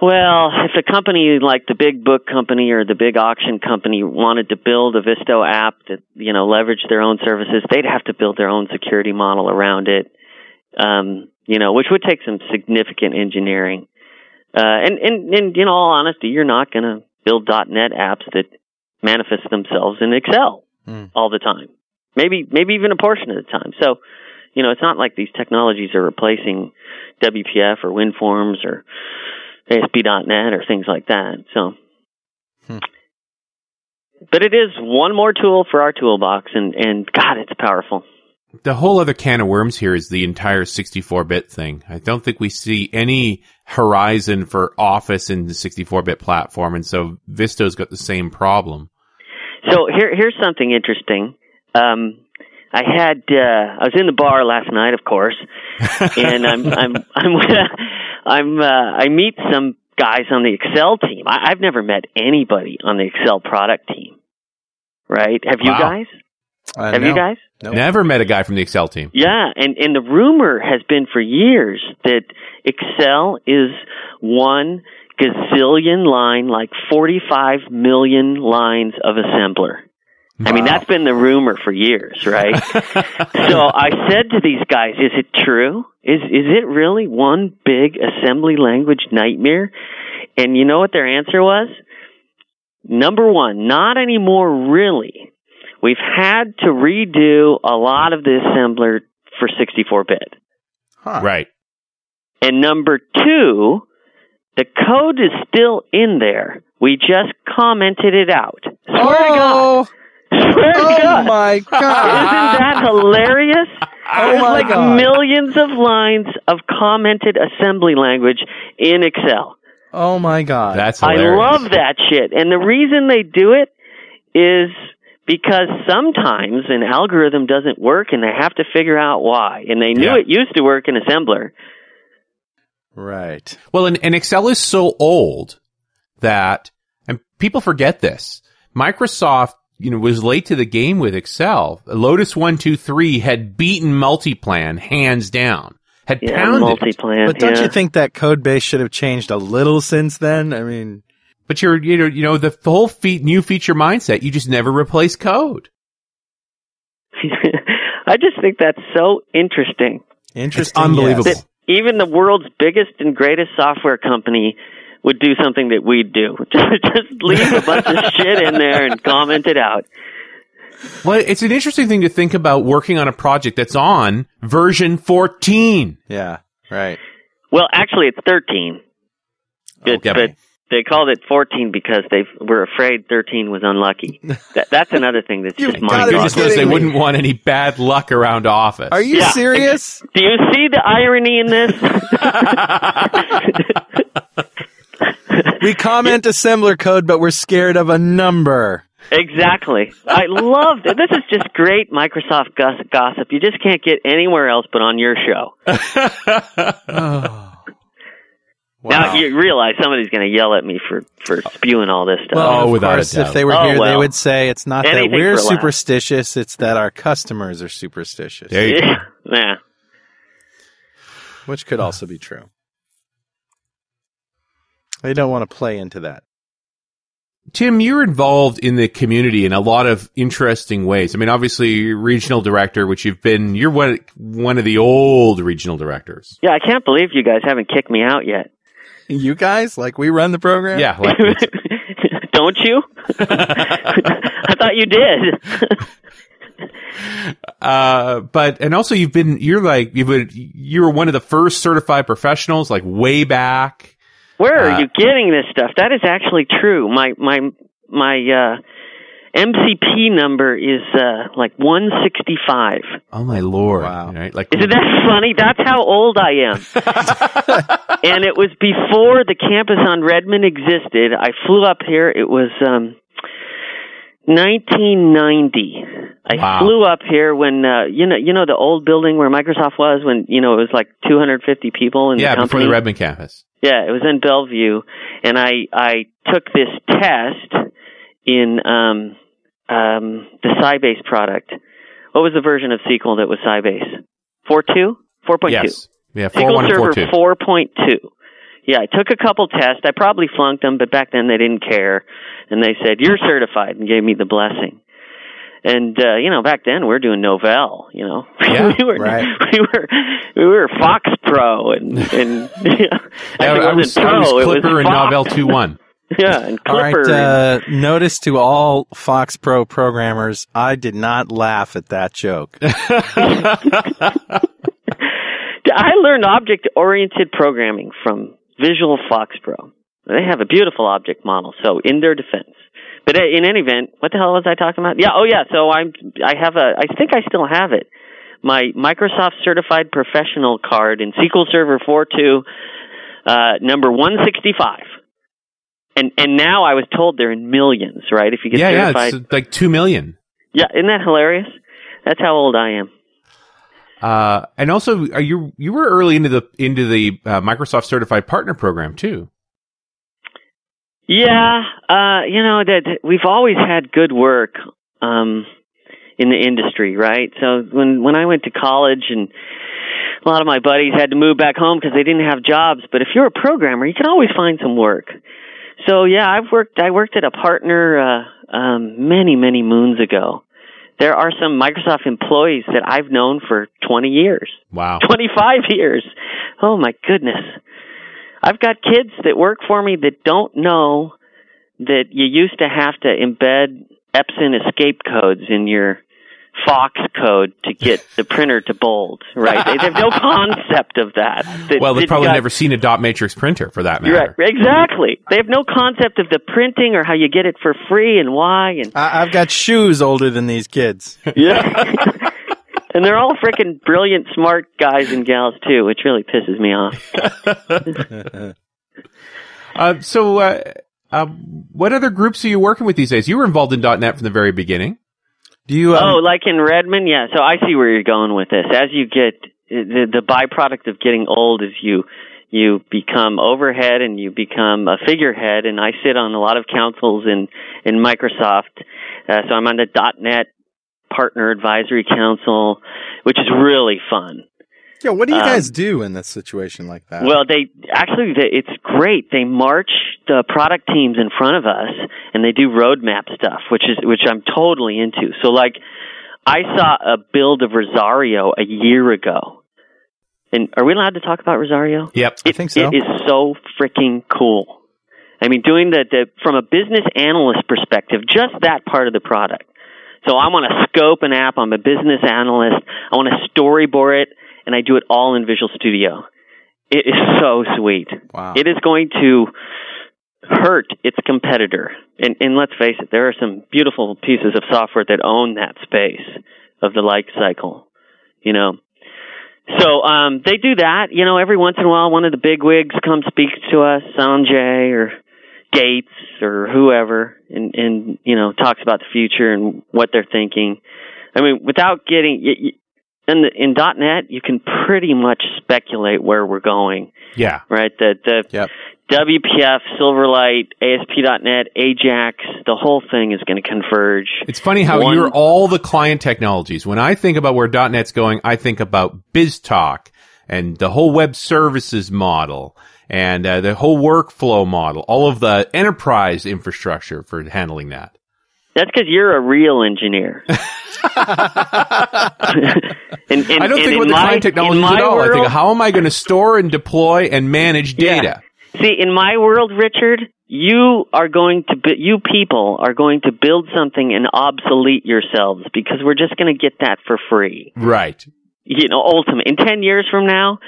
Well, if a company like the big book company or the big auction company wanted to build a VSTO app that you know leveraged their own services, they'd have to build their own security model around it. Um, you know, which would take some significant engineering. Uh, and, and, and in all honesty, you're not going to build .NET apps that manifest themselves in Excel Hmm. all the time. Maybe, maybe even a portion of the time. So, you know, it's not like these technologies are replacing WPF or WinForms or ASP.NET or things like that. So, Hmm. but it is one more tool for our toolbox, and and God, it's powerful. The whole other can of worms here is the entire 64-bit thing. I don't think we see any horizon for Office in the 64-bit platform, and so VSTO's got the same problem. So here, here's something interesting. Um, I had uh, I was in the bar last night, of course, and I'm I'm I'm I'm uh, I meet some guys on the Excel team. I, I've never met anybody on the Excel product team. Right? Have you Wow. guys? Uh, Have no. you guys? Nope. Never met a guy from the Excel team. Yeah, and and the rumor has been for years that Excel is one gazillion line, like 45 million lines of assembler. I mean, that's been the rumor for years, right? so I said to these guys, is it true? Is is it really one big assembly language nightmare? And you know what their answer was? Number one, not anymore really. We've had to redo a lot of the assembler for 64 bit. Huh. Right. And number two, the code is still in there. We just commented it out. Swear to God. Oh. Swear to Oh God. my God. Isn't that hilarious? There's oh my like God. millions of lines of commented assembly language in Excel. Oh my god! That's hilarious. I love that shit. And the reason they do it is because sometimes an algorithm doesn't work and they have to figure out why. And they knew Yeah. it used to work in assembler. right. Well, and, and Excel is so old that, and people forget this. Microsoft, you know, was late to the game with Excel. Lotus one two three had beaten Multiplan hands down. Had Yeah, pounded. multi-plan. But don't yeah. you think that code base should have changed a little since then? I mean, But you're, you know, you know, the, the whole fe- new feature mindset, you just never replace code. I just think that's so interesting. interesting. unbelievable. yes. That even the world's biggest and greatest software company would do something that we'd do. just leave a bunch of shit in there and comment it out. Well, it's an interesting thing to think about working on a project that's on version 14. Yeah. Right. Well, actually, it's 13. But, Okay. but they called it 14 because they were afraid 13 was unlucky. That, that's another thing that's just gotta mind be Goodness boggling. knows they wouldn't want any bad luck around office. Are you Yeah. serious? Do you see the irony in this? we comment assembler code, but we're scared of a number. exactly. I love it. This is just great Microsoft goss- gossip. You just can't get anywhere else but on your show. Oh. Now you realize somebody's going to yell at me for for spewing all this stuff. Well, Oh, of without a course, doubt. if they were Oh, here, they would say it's not that we're for a superstitious; it's that our customers are superstitious, There you go. yeah. yeah. which could also be true. They don't want to play into that. Tim, you're involved in the community in a lot of interesting ways. I mean, obviously, you're regional director, which you've been, you're one, one of the old regional directors. Yeah, I can't believe you guys haven't kicked me out yet. You guys, like we run the program. Yeah. Like, it's- Don't you? I thought you did. uh, but, and also you've been, you're like, you've been, you were one of the first certified professionals, like way back. Where are Uh, you getting this stuff? That is actually true. My my my uh MCP number is uh like 165. Oh my lord. Wow. Right? Like, Isn't that funny? That's how old I am. and it was before the campus on Redmond existed. I flew up here. It was um 1990. I Wow. flew up here when uh you know you know the old building where Microsoft was when you know it was like 250 people in yeah, the before the Redmond campus. Yeah, it was in Bellevue, and I I took this test in um um the Sybase product. What was the version of SQL that was Sybase? Four two, four point two. Yes. Yeah, SQL 41 and Server 42. four point two. Yeah, I took a couple tests. I probably flunked them, but back then they didn't care, and they said you're certified and gave me the blessing. And uh, you know, back then we were doing Novell. You know, Yeah, we were right. we were we were Fox Pro and and you know, Yeah, I it was, wasn't I was Pro, Clipper and. Novell 2.1. Yeah, and All right. Clipper. Uh, notice to all FoxPro programmers, I did not laugh at that joke. I learned object oriented programming from Visual FoxPro. They have a beautiful object model, so in their defense. But uh, in any event, what the hell was I talking about? Yeah, oh yeah, so I'm I have a I think I still have it. My Microsoft certified professional card in SQL Server 4.2 uh number 165. And and now I was told they're in millions, right? If you get Yeah, yeah, certified. it's like 2 million. yeah, isn't that hilarious? That's how old I am. Uh, and also, are you you were early into the into the uh, Microsoft Certified Partner Program too. Yeah, uh, you know that we've always had good work. Um, in the industry, right? So when when I went to college and a lot of my buddies had to move back home because they didn't have jobs, but if you're a programmer, you can always find some work. So yeah, I've worked I worked at a partner uh um many many moons ago. There are some Microsoft employees that I've known for 20 years. Wow. 25 years. Oh my goodness. I've got kids that work for me that don't know that you used to have to embed Epson escape codes in your Fox code to get the printer to bold, right? They have no concept of that. That- Well, they've probably got- never seen a dot matrix printer for that matter. Right, exactly. They have no concept of the printing or how you get it for free and why and I, I've got shoes older than these kids. yeah. and they're all freaking brilliant, smart guys and gals too, which really pisses me off. Uh, so, uh, uh, what other groups are you working with these days? You were involved in .NET from the very beginning. Do you? Um, oh, like in Redmond, yeah. So I see where you're going with this. As you get the the byproduct of getting old is you you become overhead and you become a figurehead. And I sit on a lot of councils in in Microsoft. Uh, so I'm on the .NET Partner Advisory Council, which is really fun. Yeah, what do you Um, guys do in this situation like that? Well, they actually they, it's great. They march the product teams in front of us, and they do roadmap stuff, which is which I'm totally into. So, like, I saw a build of Rosario a year ago, and are we allowed to talk about Rosario? Yep. I think so. It is so freaking cool. I mean, doing the, the from a business analyst perspective, just that part of the product. So I want to scope an app. I'm a business analyst. I want to storyboard it, and I do it all in Visual Studio. It is so sweet. Wow. It is going to hurt its competitor. And, and let's face it, there are some beautiful pieces of software that own that space of the life cycle. You know, so um, they do that. You know, every once in a while, one of the big wigs comes speaks to us, Sanjay or Gates or whoever, and and you know talks about the future and what they're thinking. I mean, without getting in the in .NET, you can pretty much speculate where we're going, Yeah. right? The the Yep. WPF, Silverlight, ASP.NET, Ajax, the whole thing is going to converge. It's funny how One- you're all the client technologies. When I think about where .NET's going, I think about BizTalk and the whole web services model and uh, the whole workflow model, all of the enterprise infrastructure for handling that. That's because you're a real engineer. and, and, I don't think in about the client technologies at all. I think how am I going to store and deploy and manage Yeah. data? See, in my world, Richard, you are going to you people are going to build something and obsolete yourselves because we're just going to get that for free. Right. You know, ultimately, in ten years from now,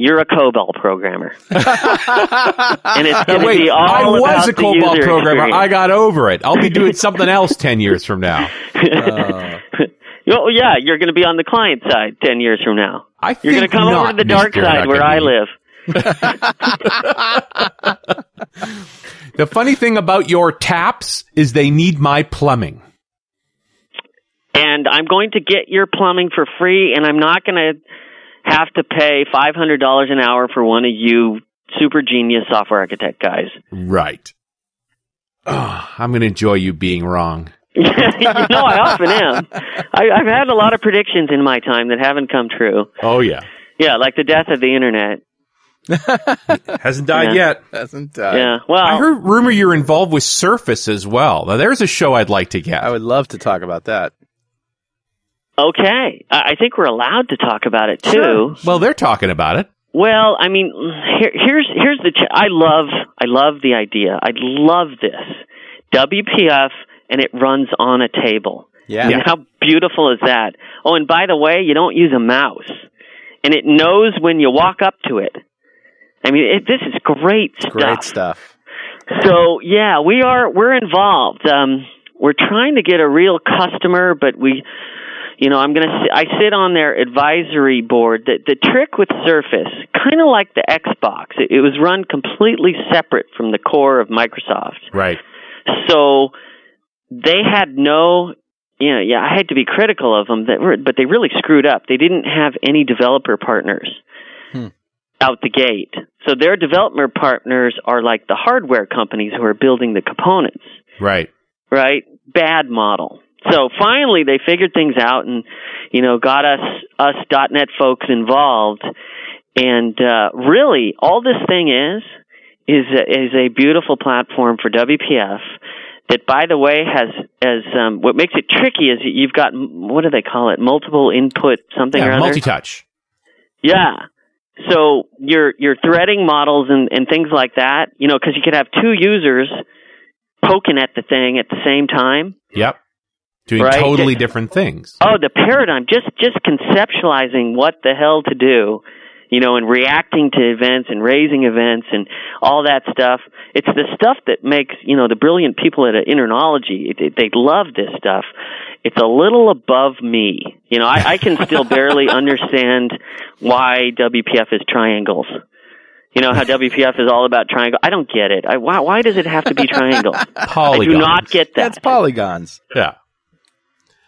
you're a COBOL programmer, and it's going to be all I about was a the COBOL programmer. I got over it. I'll be doing something else 10 years from now. oh yeah, you're going to be on the client side ten years from now. I You're going to come over not, to the dark Mr. side where I live. The funny thing about your taps is they need my plumbing. and I'm going to get your plumbing for free, and I'm not going to have to pay five hundred dollars an hour for one of you super genius software architect guys. Right. Oh, I'm going to enjoy you being wrong. you know, I often am. I, I've had a lot of predictions in my time that haven't come true. Oh, yeah. Yeah, like the death of the internet. Hasn't died Yeah. yet. Hasn't died. Yeah, well, I heard rumor you're involved with Surface as well. Now, there's a show I'd like to get. I would love to talk about that. Okay. I I think we're allowed to talk about it too. Sure. Well, they're talking about it. Well, I mean, here, here's here's the. Ch- I love I love the idea. I love this WPF, and it runs on a table. Yeah. I how beautiful is that? Oh, and by the way, you don't use a mouse, and it knows when you walk up to it. I mean, it, this is great stuff. Great stuff. So yeah, we are we're involved. Um, we're trying to get a real customer, but we, you know, I'm gonna I sit on their advisory board. The the trick with Surface, kind of like the Xbox, it, it was run completely separate from the core of Microsoft. Right. So they had no. You know, yeah, I had to be critical of them, that were, but they really screwed up. They didn't have any developer partners hmm. out the gate. So their developer partners are like the hardware companies who are building the components, Right. right? Bad model. So finally they figured things out and you know got us us .NET folks involved. And uh, really, all this thing is is a, is a beautiful platform for WPF. That, by the way, has as um, what makes it tricky is you've got what do they call it? Multiple input something or Yeah, other. multi-touch. Yeah. So you're you're threading models and, and things like that, you know, because you could have two users poking at the thing at the same time. Yep. Doing Right. totally Yeah. different things. Oh, the paradigm, just just conceptualizing what the hell to do, you know, and reacting to events and raising events and all that stuff. It's the stuff that makes you know the brilliant people at InterKnowlogy. It, it, they love this stuff. It's a little above me. You know, I, I can still barely understand why WPF is triangles. You know how WPF is all about triangle. I don't get it. I, why, why does it have to be triangles? I do not get that. That's polygons. Yeah.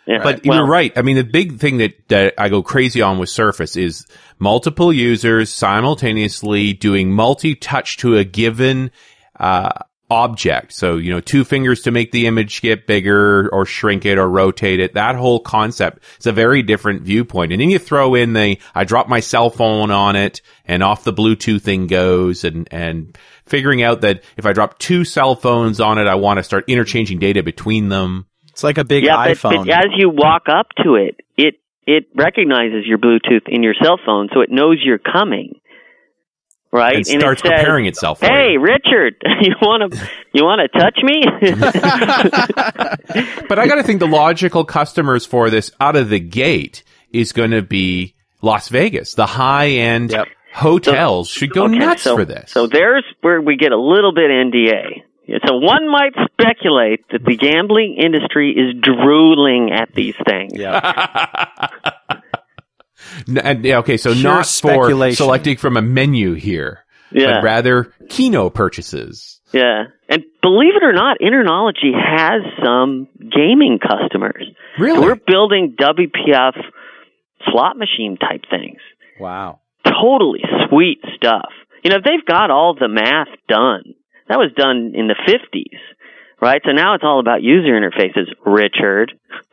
Yeah, But well, you're right. I mean, the big thing that, that I go crazy on with Surface is multiple users simultaneously doing multi-touch to a given uh, object. So, you know, two fingers to make the image get bigger or shrink it or rotate it. That whole concept is a very different viewpoint. And then you throw in the, I drop my cell phone on it and off the Bluetooth thing goes and, and figuring out that if I drop two cell phones on it, I want to start interchanging data between them. It's like a big yeah, but, iPhone. but as you walk up to it, it it recognizes your Bluetooth in your cell phone, so it knows you're coming. Right, and starts it says, preparing itself for Hey, you. Richard, you want to you want to touch me? But I got to think the logical customers for this out of the gate is going to be Las Vegas. The high end Yep. hotels should go Okay, nuts so, for this. So there's where we get a little bit NDA. So one might speculate that the gambling industry is drooling at these things. yeah. And, okay, so Pure not for speculation. selecting from a menu here, Yeah. but rather Keno purchases. Yeah. And believe it or not, InterKnowlogy has some gaming customers. Really? We're building WPF slot machine type things. Wow. Totally sweet stuff. You know, they've got all the math done. That was done in the 50s, right? So now it's all about user interfaces, Richard.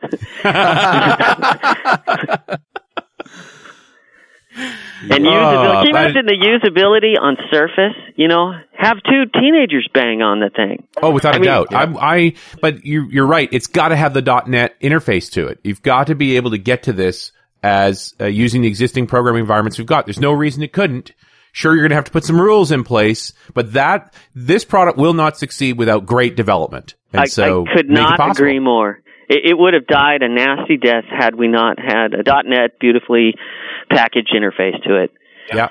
And usability. Can you imagine the usability on Surface? You know, have two teenagers bang on the thing. Oh, without I a mean- doubt. I, I, but you, you're right. It's got to have the .NET interface to it. You've got to be able to get to this as uh, using the existing programming environments we've got. There's no reason it couldn't. Sure, you're going to have to put some rules in place, but that this product will not succeed without great development. And I, so I could not agree more. It, it would have died a nasty death had we not had a .NET beautifully packaged interface to it. Yeah.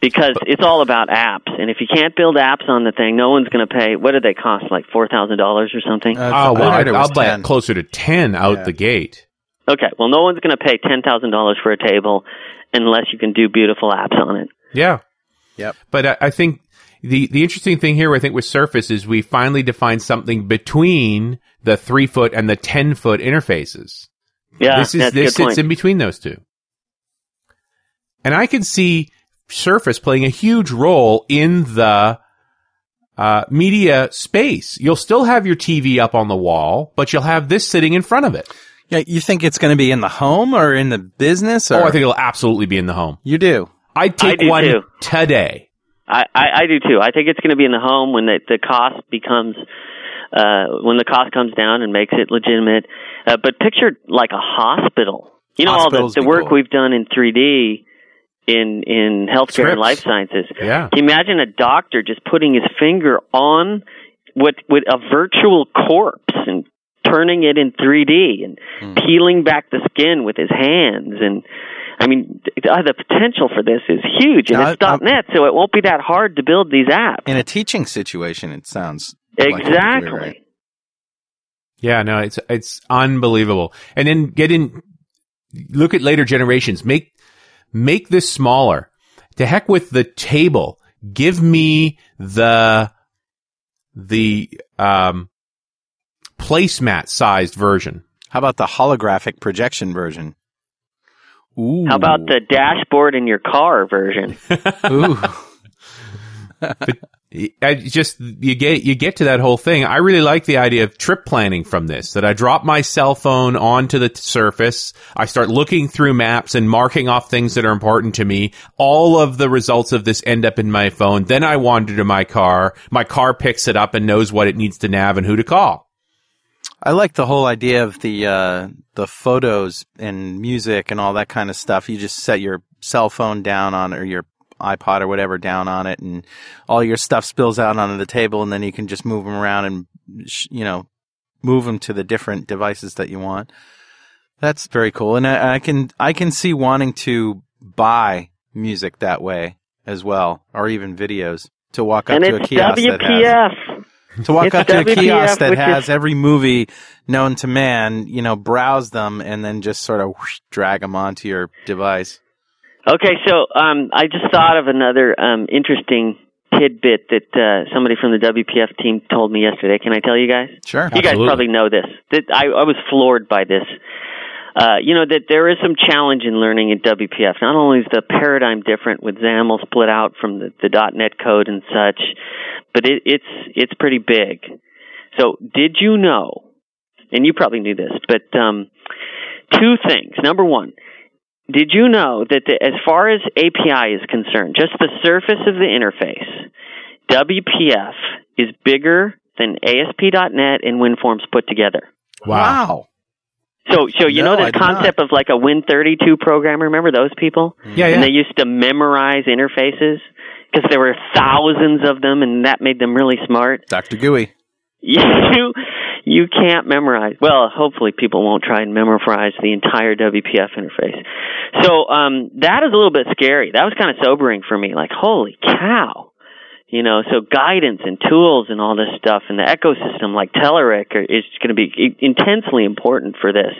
Because it's all about apps, and if you can't build apps on the thing, no one's going to pay. What do they cost? Like four thousand dollars or something? Uh, Oh, well, I heard it I'll was bet 10. closer to 10 out Yeah. the gate. Okay, well, no one's going to pay ten thousand dollars for a table unless you can do beautiful apps on it. Yeah. Yep. But I, I think the, the interesting thing here, I think with Surface is we finally defined something between the three foot and the 10 foot interfaces. Yeah, this is, that's a this good point. sits in between those two. And I can see Surface playing a huge role in the, uh, media space. You'll still have your TV up on the wall, but you'll have this sitting in front of it. Yeah, you think it's going to be in the home or in the business? Or Oh, I think it'll absolutely be in the home. you do. I'd take do one too. today. I, I, I do too. I think it's going to be in the home when the, the cost becomes, uh, when the cost comes down and makes it legitimate. Uh, but picture like a hospital. You know, all the, the work cool. we've done in 3D in, in healthcare Scripts. and life sciences. Yeah. Can you imagine a doctor just putting his finger on what, with a virtual corpse and turning it in 3D and Hmm. peeling back the skin with his hands and I mean, uh, the potential for this is huge, and Now, it's I'm- .NET, so it won't be that hard to build these apps. In a teaching situation, it sounds like it could be Exactly. right. Yeah, no, it's it's unbelievable. And then get in look at later generations. Make make this smaller. To heck with the table. Give me the the um placemat sized version. How about the holographic projection version? Ooh. How about the dashboard in your car version? Ooh. I just you get you get to that whole thing. I really like the idea of trip planning from this. That I drop my cell phone onto the surface. I start looking through maps and marking off things that are important to me. All of the results of this end up in my phone. Then I wander to my car. My car picks it up and knows what it needs to nav and who to call. I like the whole idea of the uh, the photos and music and all that kind of stuff. You just set your cell phone down on or your iPod or whatever down on it, and all your stuff spills out onto the table, and then you can just move them around and you know move them to the different devices that you want. That's very cool, and I, I can I can see wanting to buy music that way as well, or even videos to walk up and to a it's kiosk that has WPF. To walk It's up to a WPF, kiosk that has is- every movie known to man, you know, browse them and then just sort of whoosh, drag them onto your device. Okay, so um, I just thought of another um, interesting tidbit that uh, somebody from the WPF team told me yesterday. Can I tell you guys? Sure. You guys probably know this. That I, I was floored by this. Uh, you know that there is some challenge in learning at WPF. Not only is the paradigm different with XAML split out from the, the .NET code and such, but it, it's it's pretty big. So, did you know? And you probably knew this, but um, two things. Number one, did you know that the, as far as API is concerned, just the surface of the interface, WPF is bigger than ASP.NET and WinForms put together. So, so you No, know I not. concept of like a Win32 programmer. Remember those people? Yeah, yeah. And they used to memorize interfaces because there were thousands of them, and that made them really smart. Dr. GUI. You you can't memorize. Well, hopefully people won't try and memorize the entire WPF interface. So um, that is a little bit scary. That was kind of sobering for me. Like, holy cow! You know, so guidance and tools and all this stuff, and the ecosystem like Telerik are, is going to be intensely important for this.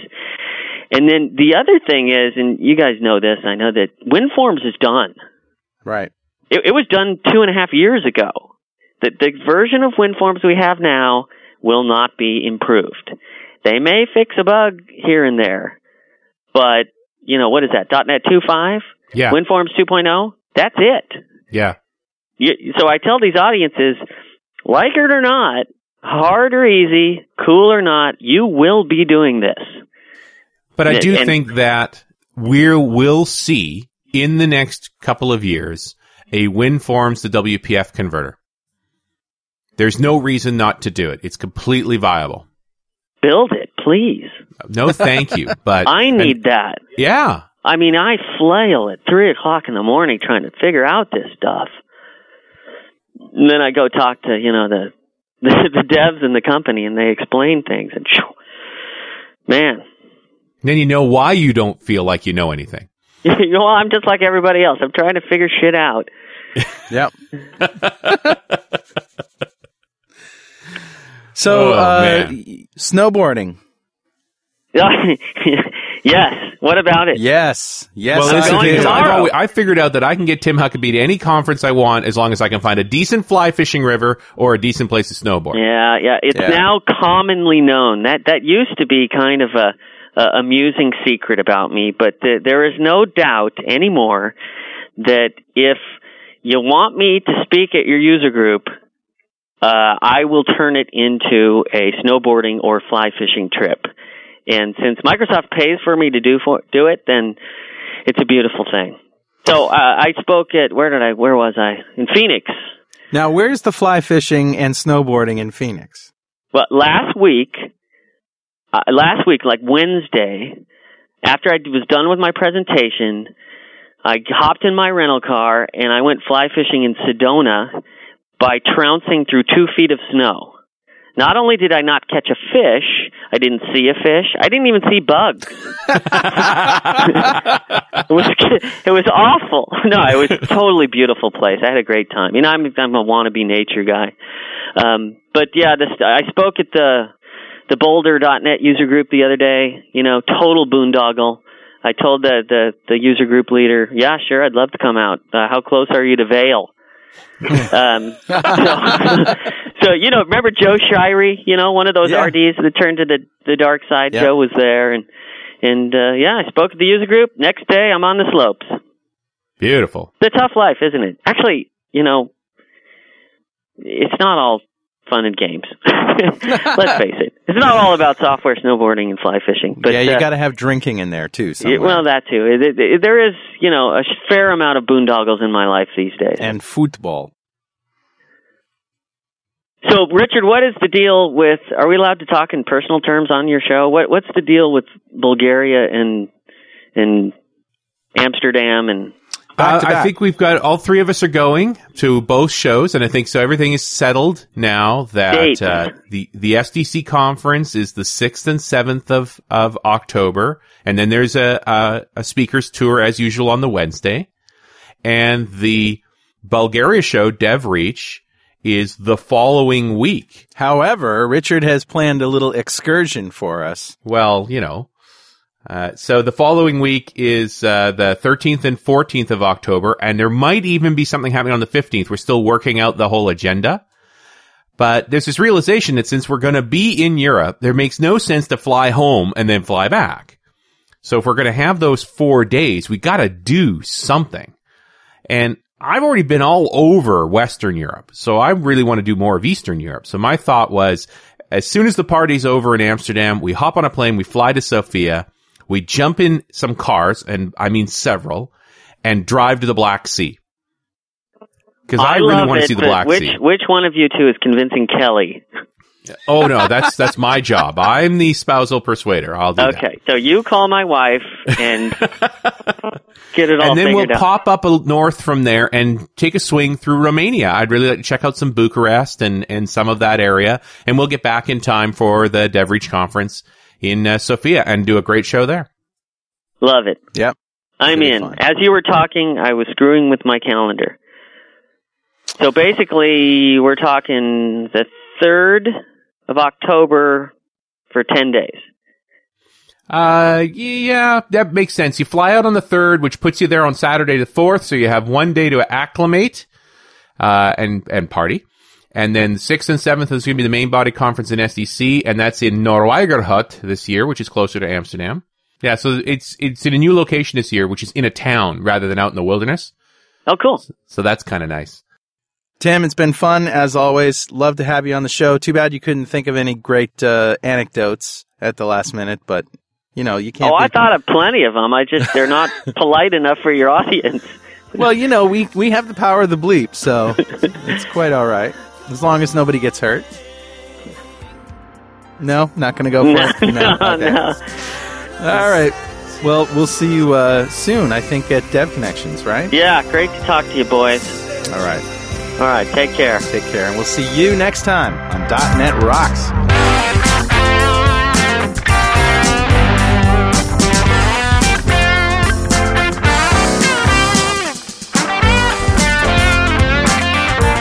And then the other thing is, and you guys know this, I know that WinForms is done. Right. It, it was done two and a half years ago. The, the version of WinForms we have now will not be improved. They may fix a bug here and there, but you know what is that? .NET 2.5, Yeah, WinForms 2.0. That's it. yeah. So I tell these audiences, like it or not, hard or easy, cool or not, you will be doing this. But I do And- think that we will see in the next couple of years a WinForms to WPF converter. There's no reason not to do it. It's completely viable. Build it, please. No, thank you. But I need that. yeah, I mean, I flail at three o'clock in the morning trying to figure out this stuff. And then I go talk to you know the the, the devs in the company, and they explain things. And phew, man, then you know why you don't feel like you know anything. you know, I'm just like everybody else. I'm trying to figure shit out. Yep. so, Oh, uh, snowboarding. Yes. What about it? Yes. Yes. well, I'm listen, going kids, I've, tomorrow. always, I figured out that I can get Tim Huckaby to any conference I want as long as I can find a decent fly fishing river or a decent place to snowboard. Yeah, yeah. It's Yeah. now commonly known that that used to be kind of a, a amusing secret about me, but th- there is no doubt anymore that if you want me to speak at your user group, uh, I will turn it into a snowboarding or fly fishing trip. And since Microsoft pays for me to do for, do it, then it's a beautiful thing. So uh, I spoke at where did I? Where was I? In Phoenix. Now, where's the fly fishing and snowboarding in Phoenix? Well, last week, uh, last week, like Wednesday, after I was done with my presentation, I hopped in my rental car and I went fly fishing in Sedona by trouncing through two feet of snow. Not only did I not catch a fish, I didn't see a fish. I didn't even see bugs. it was it was awful. No, it was a totally beautiful place. I had a great time. You know, I'm I'm a wannabe nature guy. Um, but yeah, this I spoke at the the Boulder.net user group the other day. You know, total boondoggle. I told the the the user group leader, yeah, sure, I'd love to come out. Uh, how close are you to Vail? um, so, so you know, remember Joe Shirey? You know, one of those Yeah. RDs that turned to the the dark side. Yeah. Joe was there, and and uh, yeah, I spoke at the user group. Next day, I'm on the slopes. Beautiful. It's a tough life, isn't it? Actually, you know, it's not all fun and games. Let's face it. It's not all about software, snowboarding, and fly fishing. But yeah, you uh, got to have drinking in there too. Somewhere. well, that too. It, it, it- there is, you know, a fair amount of boondoggles in my life these days. and football. So, Richard, what is the deal with? Are we allowed to talk in personal terms on your show? What What's the deal with Bulgaria and and Amsterdam and? Uh, to I think we've got all three of us are going to both shows, and I think so. Everything is settled now that uh, the the SDC conference is the sixth and seventh of of October, and then there's a, a a speakers tour as usual on the Wednesday, and the Bulgaria show DevReach is the following week. However, Richard has planned a little excursion for us. Well, you know. Uh, so the following week is uh, the 13th and 14th of October, and there might even be something happening on the 15th. We're still working out the whole agenda. But there's this realization that since we're going to be in Europe, there makes no sense to fly home and then fly back. So if we're going to have those four days, we got to do something. And I've already been all over Western Europe. So I really want to do more of Eastern Europe. So my thought was, as soon as the party's over in Amsterdam, we hop on a plane, we fly to Sofia, we jump in some cars, and I mean several, and drive to the Black Sea. Because I, really want to see the Black which, Sea. Which one of you two is convincing Kelly? Oh no, that's that's my job. I'm the spousal persuader. I'll do that. Okay, so you call my wife and get it all and then we'll out. pop up north from there and take a swing through Romania. I'd really like to check out some Bucharest and, and some of that area. And we'll get back in time for the DevReach conference in uh, Sofia and do a great show there. Love it. Yep. I'm in. As you were talking, I was screwing with my calendar. So basically, we're talking the 3rd of October for 10 days. Uh, yeah, that makes sense. You fly out on the third, which puts you there on Saturday the fourth, so you have one day to acclimate, uh, and, and party. And then sixth and seventh is going to be the main body conference in SDC, and that's in Noordwijkerhout this year, which is closer to Amsterdam. Yeah, so it's, it's in a new location this year, which is in a town rather than out in the wilderness. Oh, cool. So that's kind of nice. Tim, it's been fun as always. Love to have you on the show. Too bad you couldn't think of any great uh, anecdotes at the last minute, but you know you can't. Oh, I beat- thought of plenty of them. I just, they're not polite enough for your audience. Well, you know we we have the power of the bleep, so it's quite all right as long as nobody gets hurt. No, not going to go for No, it. no, Okay. no. All right. Well, we'll see you uh, soon. I think at Dev Connections, right? Yeah, great to talk to you, boys. All right. All right, take care. Take care, and we'll see you next time on .NET Rocks.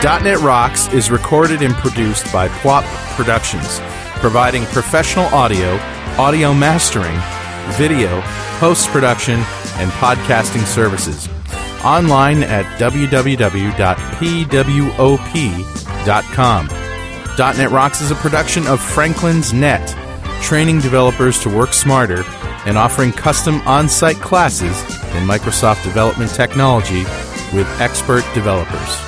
.NET Rocks is recorded and produced by PWOP Productions, providing professional audio, audio mastering, video, post-production, and podcasting services. Online at www.pwop.com. .NET Rocks is a production of Franklin's Net, training developers to work smarter and offering custom on-site classes in Microsoft development technology with expert developers